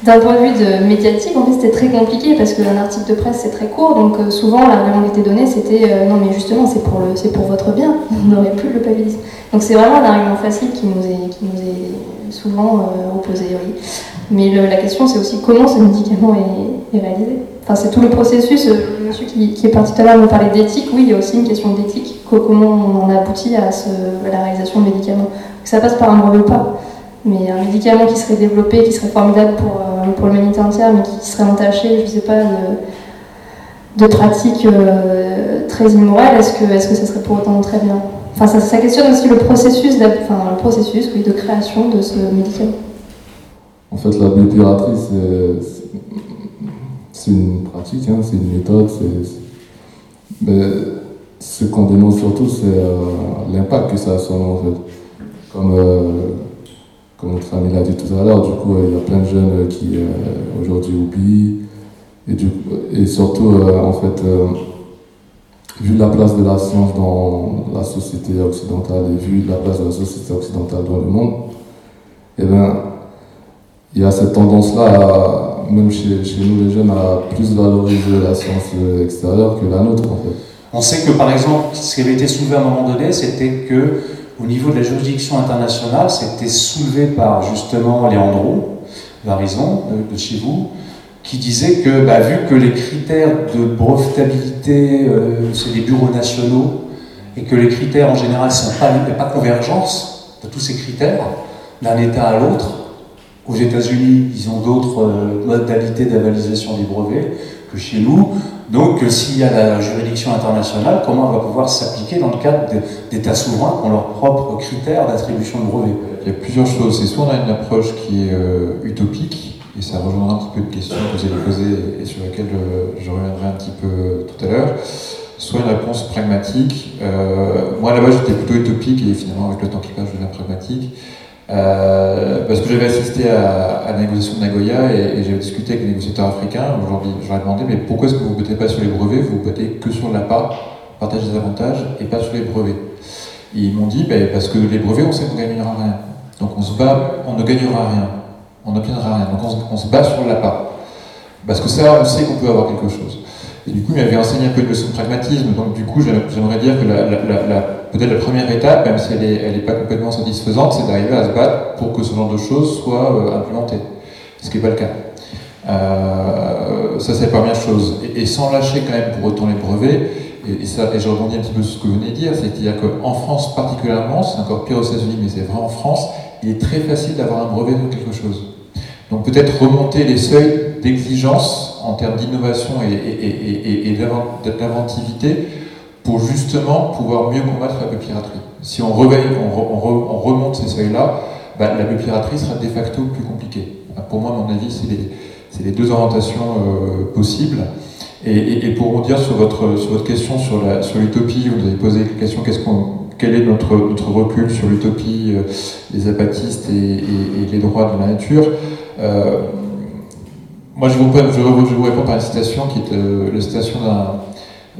d'un point de vue de médiatique, en fait, c'était très compliqué parce qu'un article de presse c'est très court, donc euh, souvent l'argument qui était donné c'était euh, non mais justement c'est pour pour votre bien, on n'aurait plus le paludisme. Donc c'est vraiment un argument facile qui nous est, qui nous est souvent opposé, oui. Mais la question, c'est aussi comment ce médicament est, réalisé. Enfin, c'est tout le processus. Euh, monsieur qui, est parti tout à l'heure me parlait d'éthique. Oui, il y a aussi une question d'éthique. Comment on en aboutit à, la réalisation de médicaments. Que ça passe par un brevet ou pas. Mais un médicament qui serait développé, qui serait formidable pour, euh, l'humanité entière, mais qui serait entaché, je ne sais pas, de, pratiques euh, très immorales, est-ce que, est que ça serait pour autant très bien? Enfin, ça, questionne aussi le processus, enfin, le processus de création de ce médicament. En fait, la biopiraterie, c'est une pratique, hein, c'est une méthode. Mais ce qu'on dénonce surtout, c'est euh, l'impact que ça a sur nous, en fait. Comme, euh, comme notre ami l'a dit tout à l'heure, du coup, il y a plein de jeunes qui euh, aujourd'hui oublient. Et, et surtout, en fait, vu la place de la science dans la société occidentale et vu la place de la société occidentale dans le monde, eh ben, il y a cette tendance-là, même chez, nous les jeunes, à plus valoriser la science extérieure que la nôtre. On sait que par exemple, ce qui avait été soulevé à un moment donné, c'était que au niveau de la juridiction internationale, c'était soulevé par justement Léandro Varison de, de chez vous, qui disait que bah, vu que les critères de brevetabilité, euh, c'est des bureaux nationaux, et que les critères en général ne sont pas, pas convergence de tous ces critères d'un État à l'autre, aux États-Unis, ils ont d'autres euh, modalités d'avalisation des brevets que chez nous. Donc, euh, s'il y a la juridiction internationale, comment elle va pouvoir s'appliquer dans le cadre d'États souverains qui ont leurs propres critères d'attribution de brevets? Il y a plusieurs choses. C'est soit on a une approche qui est euh, utopique, et ça rejoindra un petit peu une question que vous avez posée et sur laquelle je, reviendrai un petit peu tout à l'heure, soit une réponse pragmatique. moi, là-bas, j'étais plutôt utopique, et finalement, avec le temps qui passe, je deviens pragmatique. Euh, parce que j'avais assisté à, à, la négociation de Nagoya et, j'avais discuté avec les négociateurs africains. Aujourd'hui, j'aurais demandé mais pourquoi est-ce que vous ne votez pas sur les brevets, vous votez que sur l'APA, partage des avantages, et pas sur les brevets et Ils m'ont dit ben, parce que les brevets, on sait qu'on ne gagnera rien. Donc on se bat, on ne gagnera rien, on n'obtiendra rien. Donc on, se bat sur l'APA. Parce que ça, on sait qu'on peut avoir quelque chose. Et du coup, il m'avait enseigné un peu de leçon de pragmatisme. Donc du coup, j'aimerais dire que la, la, la peut-être la première étape, même si elle n'est pas complètement satisfaisante, c'est d'arriver à se battre pour que ce genre de choses soit euh, implémenté. Ce qui n'est pas le cas. Euh, ça, c'est la première chose. Et, sans lâcher quand même pour autant les brevets, et, ça, et je rebondis un petit peu sur ce que vous venez de dire, c'est-à-dire qu'en France particulièrement, c'est encore pire aux États-Unis, mais c'est vrai en France, il est très facile d'avoir un brevet de quelque chose. Donc peut-être remonter les seuils d'exigence en termes d'innovation et, et, et d'inventivité pour justement pouvoir mieux combattre la biopiraterie. Si on, réveille, on, remonte ces seuils-là, bah, la biopiraterie sera de facto plus compliquée. Pour moi, à mon avis, c'est les, deux orientations euh, possibles. Et, pour dire sur votre, sur votre question sur l'utopie, vous avez posé la question quel est notre, recul sur l'utopie, euh, les apatistes et, les droits de la nature euh, Moi, je vous, vous, réponds par une citation qui est la citation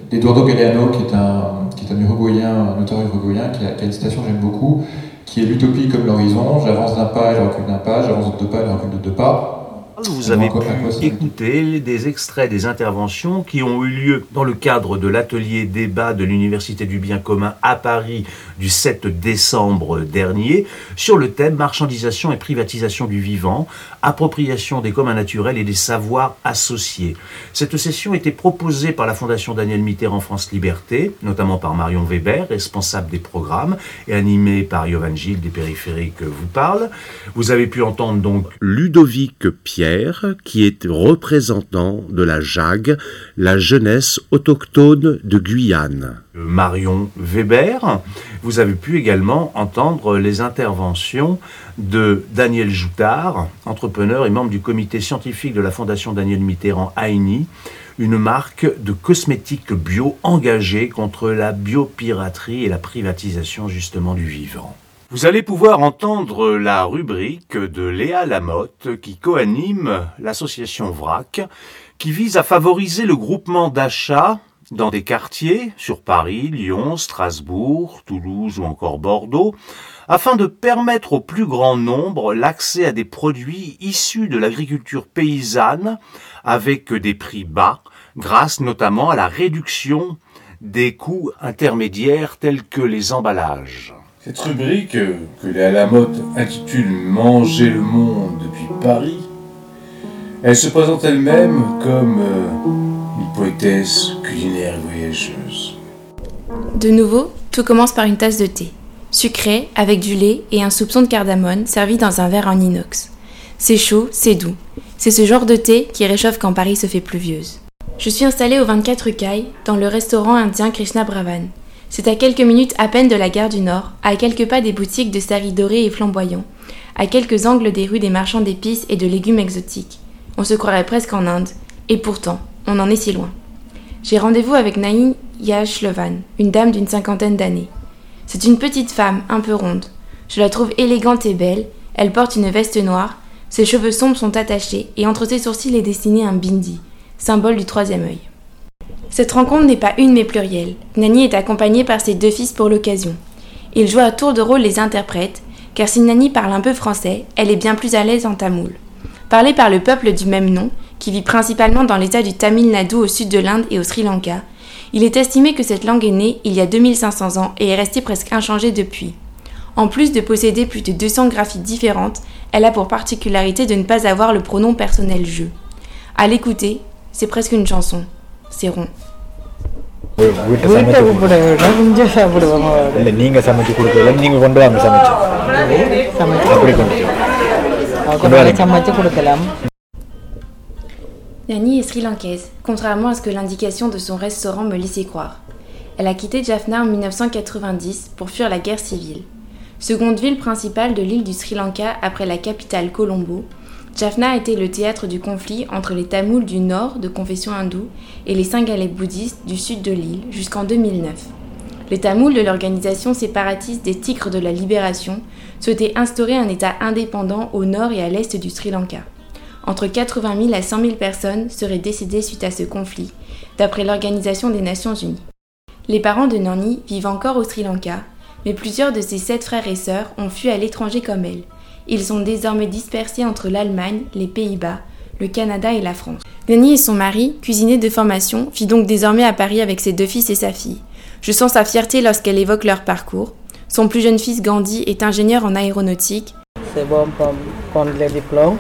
d'un Eduardo Galeano, qui est un, qui est un Uruguayen, auteur uruguayen, qui a, qui a une citation que j'aime beaucoup, qui est l'utopie comme l'horizon, j'avance d'un pas, je recule d'un pas, j'avance de deux pas, je recule de deux pas. Vous avez pu écouter des extraits des interventions qui ont eu lieu dans le cadre de l'atelier débat de l'Université du bien commun à Paris du 7 décembre dernier sur le thème marchandisation et privatisation du vivant, appropriation des communs naturels et des savoirs associés. Cette session était proposée par la Fondation Daniel Mitterrand France Liberté, notamment par Marion Weber, responsable des programmes, et animée par Yovan Gilles des périphériques vous parle. Vous avez pu entendre donc Ludovic Pierre qui est représentant de la JAG, la jeunesse autochtone de Guyane. Marion Weber, vous avez pu également entendre les interventions de Daniel Joutard, entrepreneur et membre du comité scientifique de la Fondation Daniel Mitterrand AINI, une marque de cosmétiques bio engagée contre la biopiraterie et la privatisation justement du vivant. Vous allez pouvoir entendre la rubrique de Léa Lamotte qui coanime l'association VRAC qui vise à favoriser le groupement d'achat dans des quartiers sur Paris, Lyon, Strasbourg, Toulouse ou encore Bordeaux afin de permettre au plus grand nombre l'accès à des produits issus de l'agriculture paysanne avec des prix bas grâce notamment à la réduction des coûts intermédiaires tels que les emballages. Cette rubrique, que Léa Lamotte intitule Manger le monde depuis Paris, elle se présente elle-même comme euh, une poétesse culinaire voyageuse. De nouveau, tout commence par une tasse de thé, sucré, avec du lait et un soupçon de cardamone servi dans un verre en inox. C'est chaud, c'est doux. C'est ce genre de thé qui réchauffe quand Paris se fait pluvieuse. Je suis installée au 24 Caille, dans le restaurant indien Krishna Bravan. C'est à quelques minutes à peine de la gare du Nord, à quelques pas des boutiques de saris dorés et flamboyants, à quelques angles des rues des marchands d'épices et de légumes exotiques. On se croirait presque en Inde, et pourtant, on en est si loin. J'ai rendez-vous avec Naïn Yashlovan, une dame d'une cinquantaine d'années. C'est une petite femme, un peu ronde. Je la trouve élégante et belle, elle porte une veste noire, ses cheveux sombres sont attachés, et entre ses sourcils est dessiné un bindi, symbole du troisième œil. Cette rencontre n'est pas une mais plurielle. Nani est accompagnée par ses deux fils pour l'occasion. Ils jouent à tour de rôle les interprètes, car si Nani parle un peu français, elle est bien plus à l'aise en tamoul. Parlée par le peuple du même nom, qui vit principalement dans l'état du Tamil Nadu au sud de l'Inde et au Sri Lanka, il est estimé que cette langue est née il y a 2500 ans et est restée presque inchangée depuis. En plus de posséder plus de 200 graphies différentes, elle a pour particularité de ne pas avoir le pronom personnel je. À l'écouter, c'est presque une chanson. C'est rond. Nani est sri-lankaise, contrairement à ce que l'indication de son restaurant me laissait croire. Elle a quitté Jaffna en 1990 pour fuir la guerre civile. Seconde ville principale de l'île du Sri Lanka après la capitale Colombo, Jaffna a été le théâtre du conflit entre les Tamouls du nord de confession hindoue et les Singhalais bouddhistes du sud de l'île jusqu'en 2009. Les Tamouls de l'organisation séparatiste des Tigres de la Libération souhaitaient instaurer un État indépendant au nord et à l'est du Sri Lanka. Entre 80 000 à 100 000 personnes seraient décédées suite à ce conflit, d'après l'Organisation des Nations Unies. Les parents de Nani vivent encore au Sri Lanka, mais plusieurs de ses sept frères et sœurs ont fui à l'étranger comme elle, ils sont désormais dispersés entre l'Allemagne, les Pays-Bas, le Canada et la France. Nani et son mari, cuisinier de formation, vit donc désormais à Paris avec ses deux fils et sa fille. Je sens sa fierté lorsqu'elle évoque leur parcours. Son plus jeune fils Gandhi est ingénieur en aéronautique. C'est bon pour prendre les diplômes.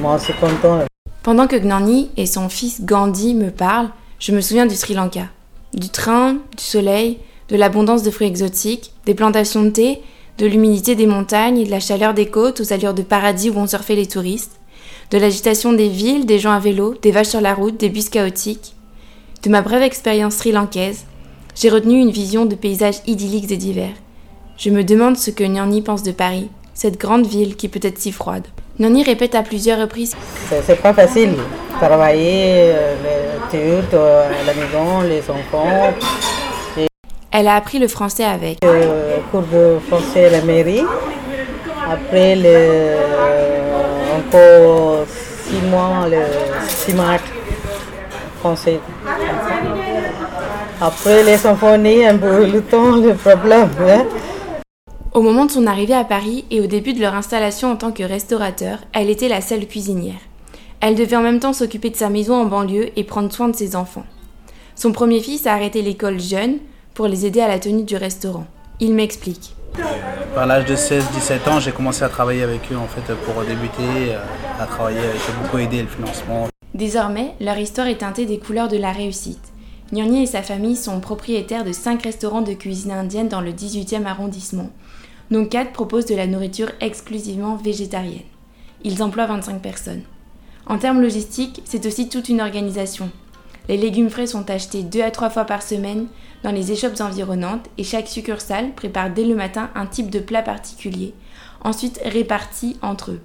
Moi, c'est content. Pendant que Gnani et son fils Gandhi me parlent, je me souviens du Sri Lanka. Du train, du soleil, de l'abondance de fruits exotiques, des plantations de thé de l'humidité des montagnes de la chaleur des côtes aux allures de paradis où ont surfé les touristes, de l'agitation des villes, des gens à vélo, des vaches sur la route, des bus chaotiques. De ma brève expérience sri-lankaise, j'ai retenu une vision de paysages idylliques et divers. Je me demande ce que Nyani pense de Paris, cette grande ville qui peut être si froide. Nyani répète à plusieurs reprises C'est pas facile. Travailler, euh, les euh, la maison, les enfants, elle a appris le français avec. Euh, cours de français à la mairie. Après, le, encore six mois, le français. Après, les nés, un peu le temps, le problème. Hein. Au moment de son arrivée à Paris et au début de leur installation en tant que restaurateur, elle était la seule cuisinière. Elle devait en même temps s'occuper de sa maison en banlieue et prendre soin de ses enfants. Son premier fils a arrêté l'école jeune, pour les aider à la tenue du restaurant. Il m'explique. Par l'âge de 16-17 ans, j'ai commencé à travailler avec eux en fait pour débuter, euh, à travailler, j'ai beaucoup aidé le financement. Désormais, leur histoire est teintée des couleurs de la réussite. Nyoni et sa famille sont propriétaires de 5 restaurants de cuisine indienne dans le 18e arrondissement, dont 4 proposent de la nourriture exclusivement végétarienne. Ils emploient 25 personnes. En termes logistiques, c'est aussi toute une organisation. Les légumes frais sont achetés 2 à 3 fois par semaine, dans les échoppes environnantes et chaque succursale prépare dès le matin un type de plat particulier, ensuite réparti entre eux.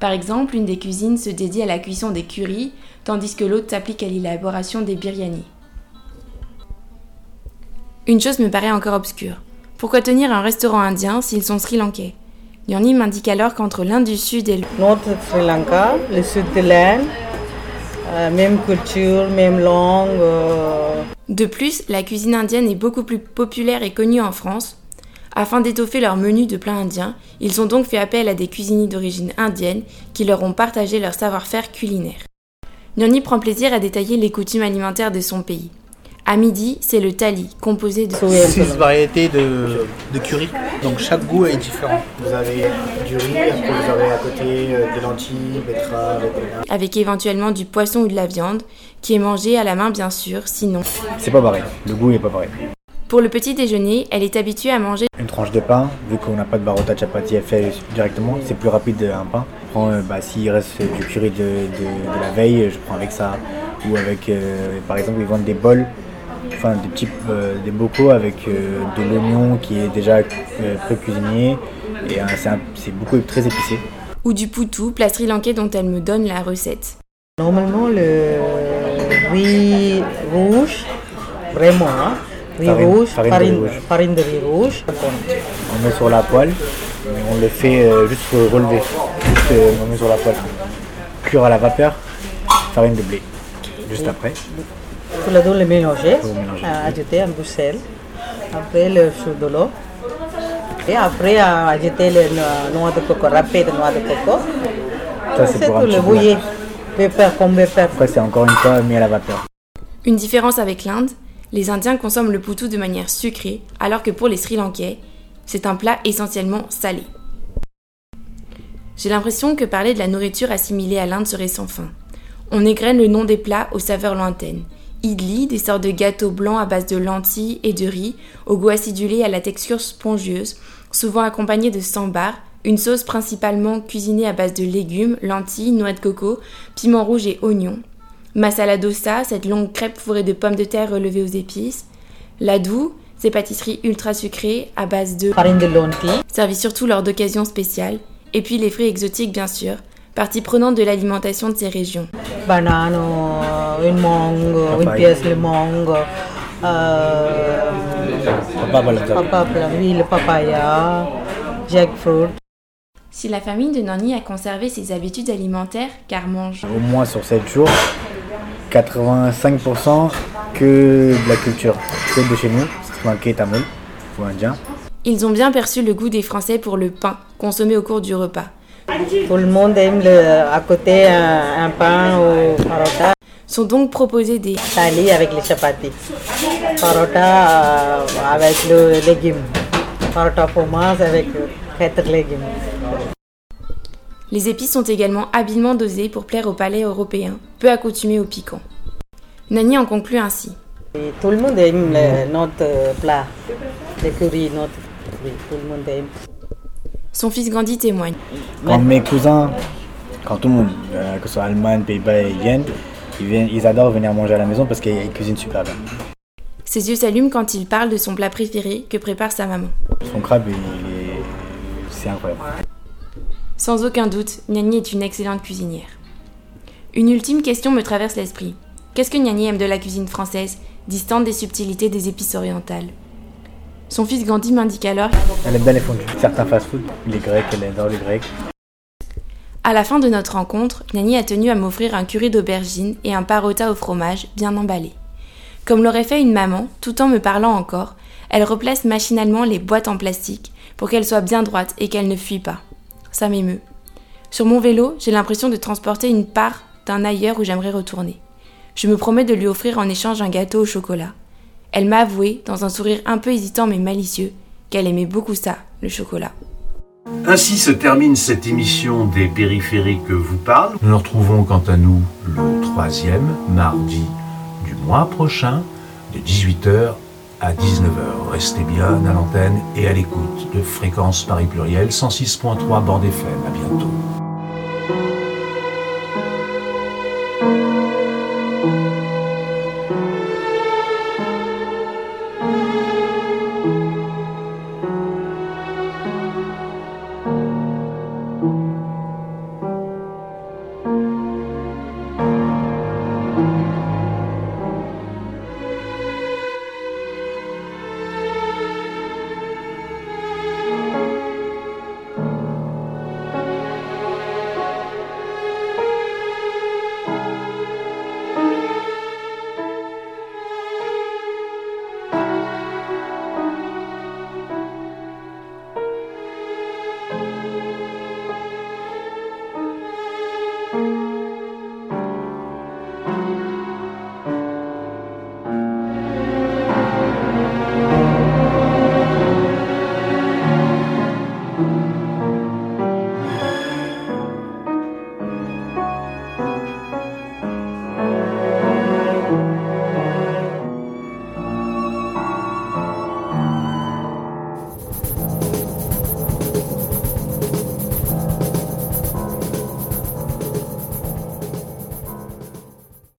Par exemple, une des cuisines se dédie à la cuisson des curries, tandis que l'autre s'applique à l'élaboration des biryani. Une chose me paraît encore obscure. Pourquoi tenir un restaurant indien s'ils sont sri lankais Yanni m'indique alors qu'entre l'Inde du Sud et le Nord Sri Lanka, le sud de l'Inde, euh, même culture, même langue. euh, De plus, la cuisine indienne est beaucoup plus populaire et connue en France. Afin d'étoffer leur menu de plats indiens, ils ont donc fait appel à des cuisiniers d'origine indienne qui leur ont partagé leur savoir-faire culinaire. Nyani prend plaisir à détailler les coutumes alimentaires de son pays. À midi, c'est le thali, composé de Six variétés de, de curry, donc chaque goût est différent. Vous avez du riz, après vous avez à côté euh, des lentilles, betteraves, etc. avec éventuellement du poisson ou de la viande, qui est mangé à la main bien sûr, sinon. C'est pas pareil, le goût est pas pareil. Pour le petit déjeuner, elle est habituée à manger Une tranche de pain, vu qu'on n'a pas de barota chapati à faire directement, c'est plus rapide un pain. Je prends, euh, bah, s'il reste du curry de, de- de la veille, je prends avec ça. Ou avec, euh, par exemple, ils vendent des bols, enfin des petits euh, des bocaux avec euh, de l'oignon qui est déjà euh, pré-cuisiné. Et euh, c'est beaucoup très épicé. ou du poutou, plat sri lankais dont elle me donne la recette. Normalement, le riz rouge, vraiment, hein, riz Farine- rouge, farine de farine, riz rouge. farine de riz rouge. On met sur la poêle, mais on le fait euh, juste pour relever. Juste, euh, on met sur la poêle. Cuire à la vapeur, farine de blé. Juste après. Tout le dos le mélanger, euh, ajouter un peu de sel, après le chou de l'eau. Et après, euh, ajouter le no- noix de coco, râpé de noix de coco. Ça, c'est tout, le bouillir. Pepper comme pepper. Après, c'est encore une fois mis à la vapeur. Une différence avec l'Inde, les Indiens consomment le poutou de manière sucrée, alors que pour les Sri Lankais, c'est un plat essentiellement salé. J'ai l'impression que parler de la nourriture assimilée à l'Inde serait sans fin. On égrène le nom des plats aux saveurs lointaines. Idli, des sortes de gâteaux blancs à base de lentilles et de riz, au goût acidulé et à la texture spongieuse, souvent accompagnés de sambar, une sauce principalement cuisinée à base de légumes, lentilles, noix de coco, piment rouge et oignons. Masala dosa, cette longue crêpe fourrée de pommes de terre relevées aux épices. Ladou, ces pâtisseries ultra sucrées à base de farine de lentilles, servies surtout lors d'occasions spéciales. Et puis les fruits exotiques, bien sûr, partie prenante de l'alimentation de ces régions. banane, euh, une mangue, une pièce de mangue, euh, Papa, papa, oui, le papaya, jackfruit. Si la famille de Nani a conservé ses habitudes alimentaires, car mange Au moins sur 7 jours, 85% que de la culture, que de chez nous, Sri Lankais, Tamil ou indien. Ils ont bien perçu le goût des Français pour le pain, consommé au cours du repas. Tout le monde aime le, à côté un, un pain ou parota. Sont donc proposés des thali avec les chapatis. Parota euh, avec le légume. Parota fromage avec quatre légumes. Les épices sont également habilement dosées pour plaire au palais européen, peu accoutumé au piquant. Nani en conclut ainsi. Et tout le monde aime le- notre plat, le curry, notre tout le monde aime. Son fils Gandhi témoigne. Quand mes cousins, quand tout le monde, euh, que ce soit Allemagne, Pays-Bas, viennent, ils, viennent, ils adorent venir manger à la maison parce qu'ils cuisinent super bien. Ses yeux s'allument quand il parle de son plat préféré que prépare sa maman. Son crabe, il est... c'est incroyable. Sans aucun doute, Niani est une excellente cuisinière. Une ultime question me traverse l'esprit. Qu'est-ce que Niani aime de la cuisine française, distante des subtilités des épices orientales? Son fils Gandhi m'indique alors Elle aime bien les fondus. Certains fast-food, les grecs, elle adore les grecs. À la fin de notre rencontre, Niani a tenu à m'offrir un curry d'aubergine et un parota au fromage bien emballé. Comme l'aurait fait une maman, tout en me parlant encore, elle replace machinalement les boîtes en plastique pour qu'elles soient bien droites et qu'elles ne fuient pas. Ça m'émeut. Sur mon vélo, j'ai l'impression de transporter une part d'un ailleurs où j'aimerais retourner. Je me promets de lui offrir en échange un gâteau au chocolat. Elle m'a avoué, dans un sourire un peu hésitant mais malicieux, qu'elle aimait beaucoup ça, le chocolat. Ainsi se termine cette émission des périphériques que vous parle. Nous nous retrouvons quant à nous le troisième mardi du mois prochain de 18h à 19h. Restez bien à l'antenne et à l'écoute de Fréquence Paris Pluriel 106.3 bande FM. À bientôt.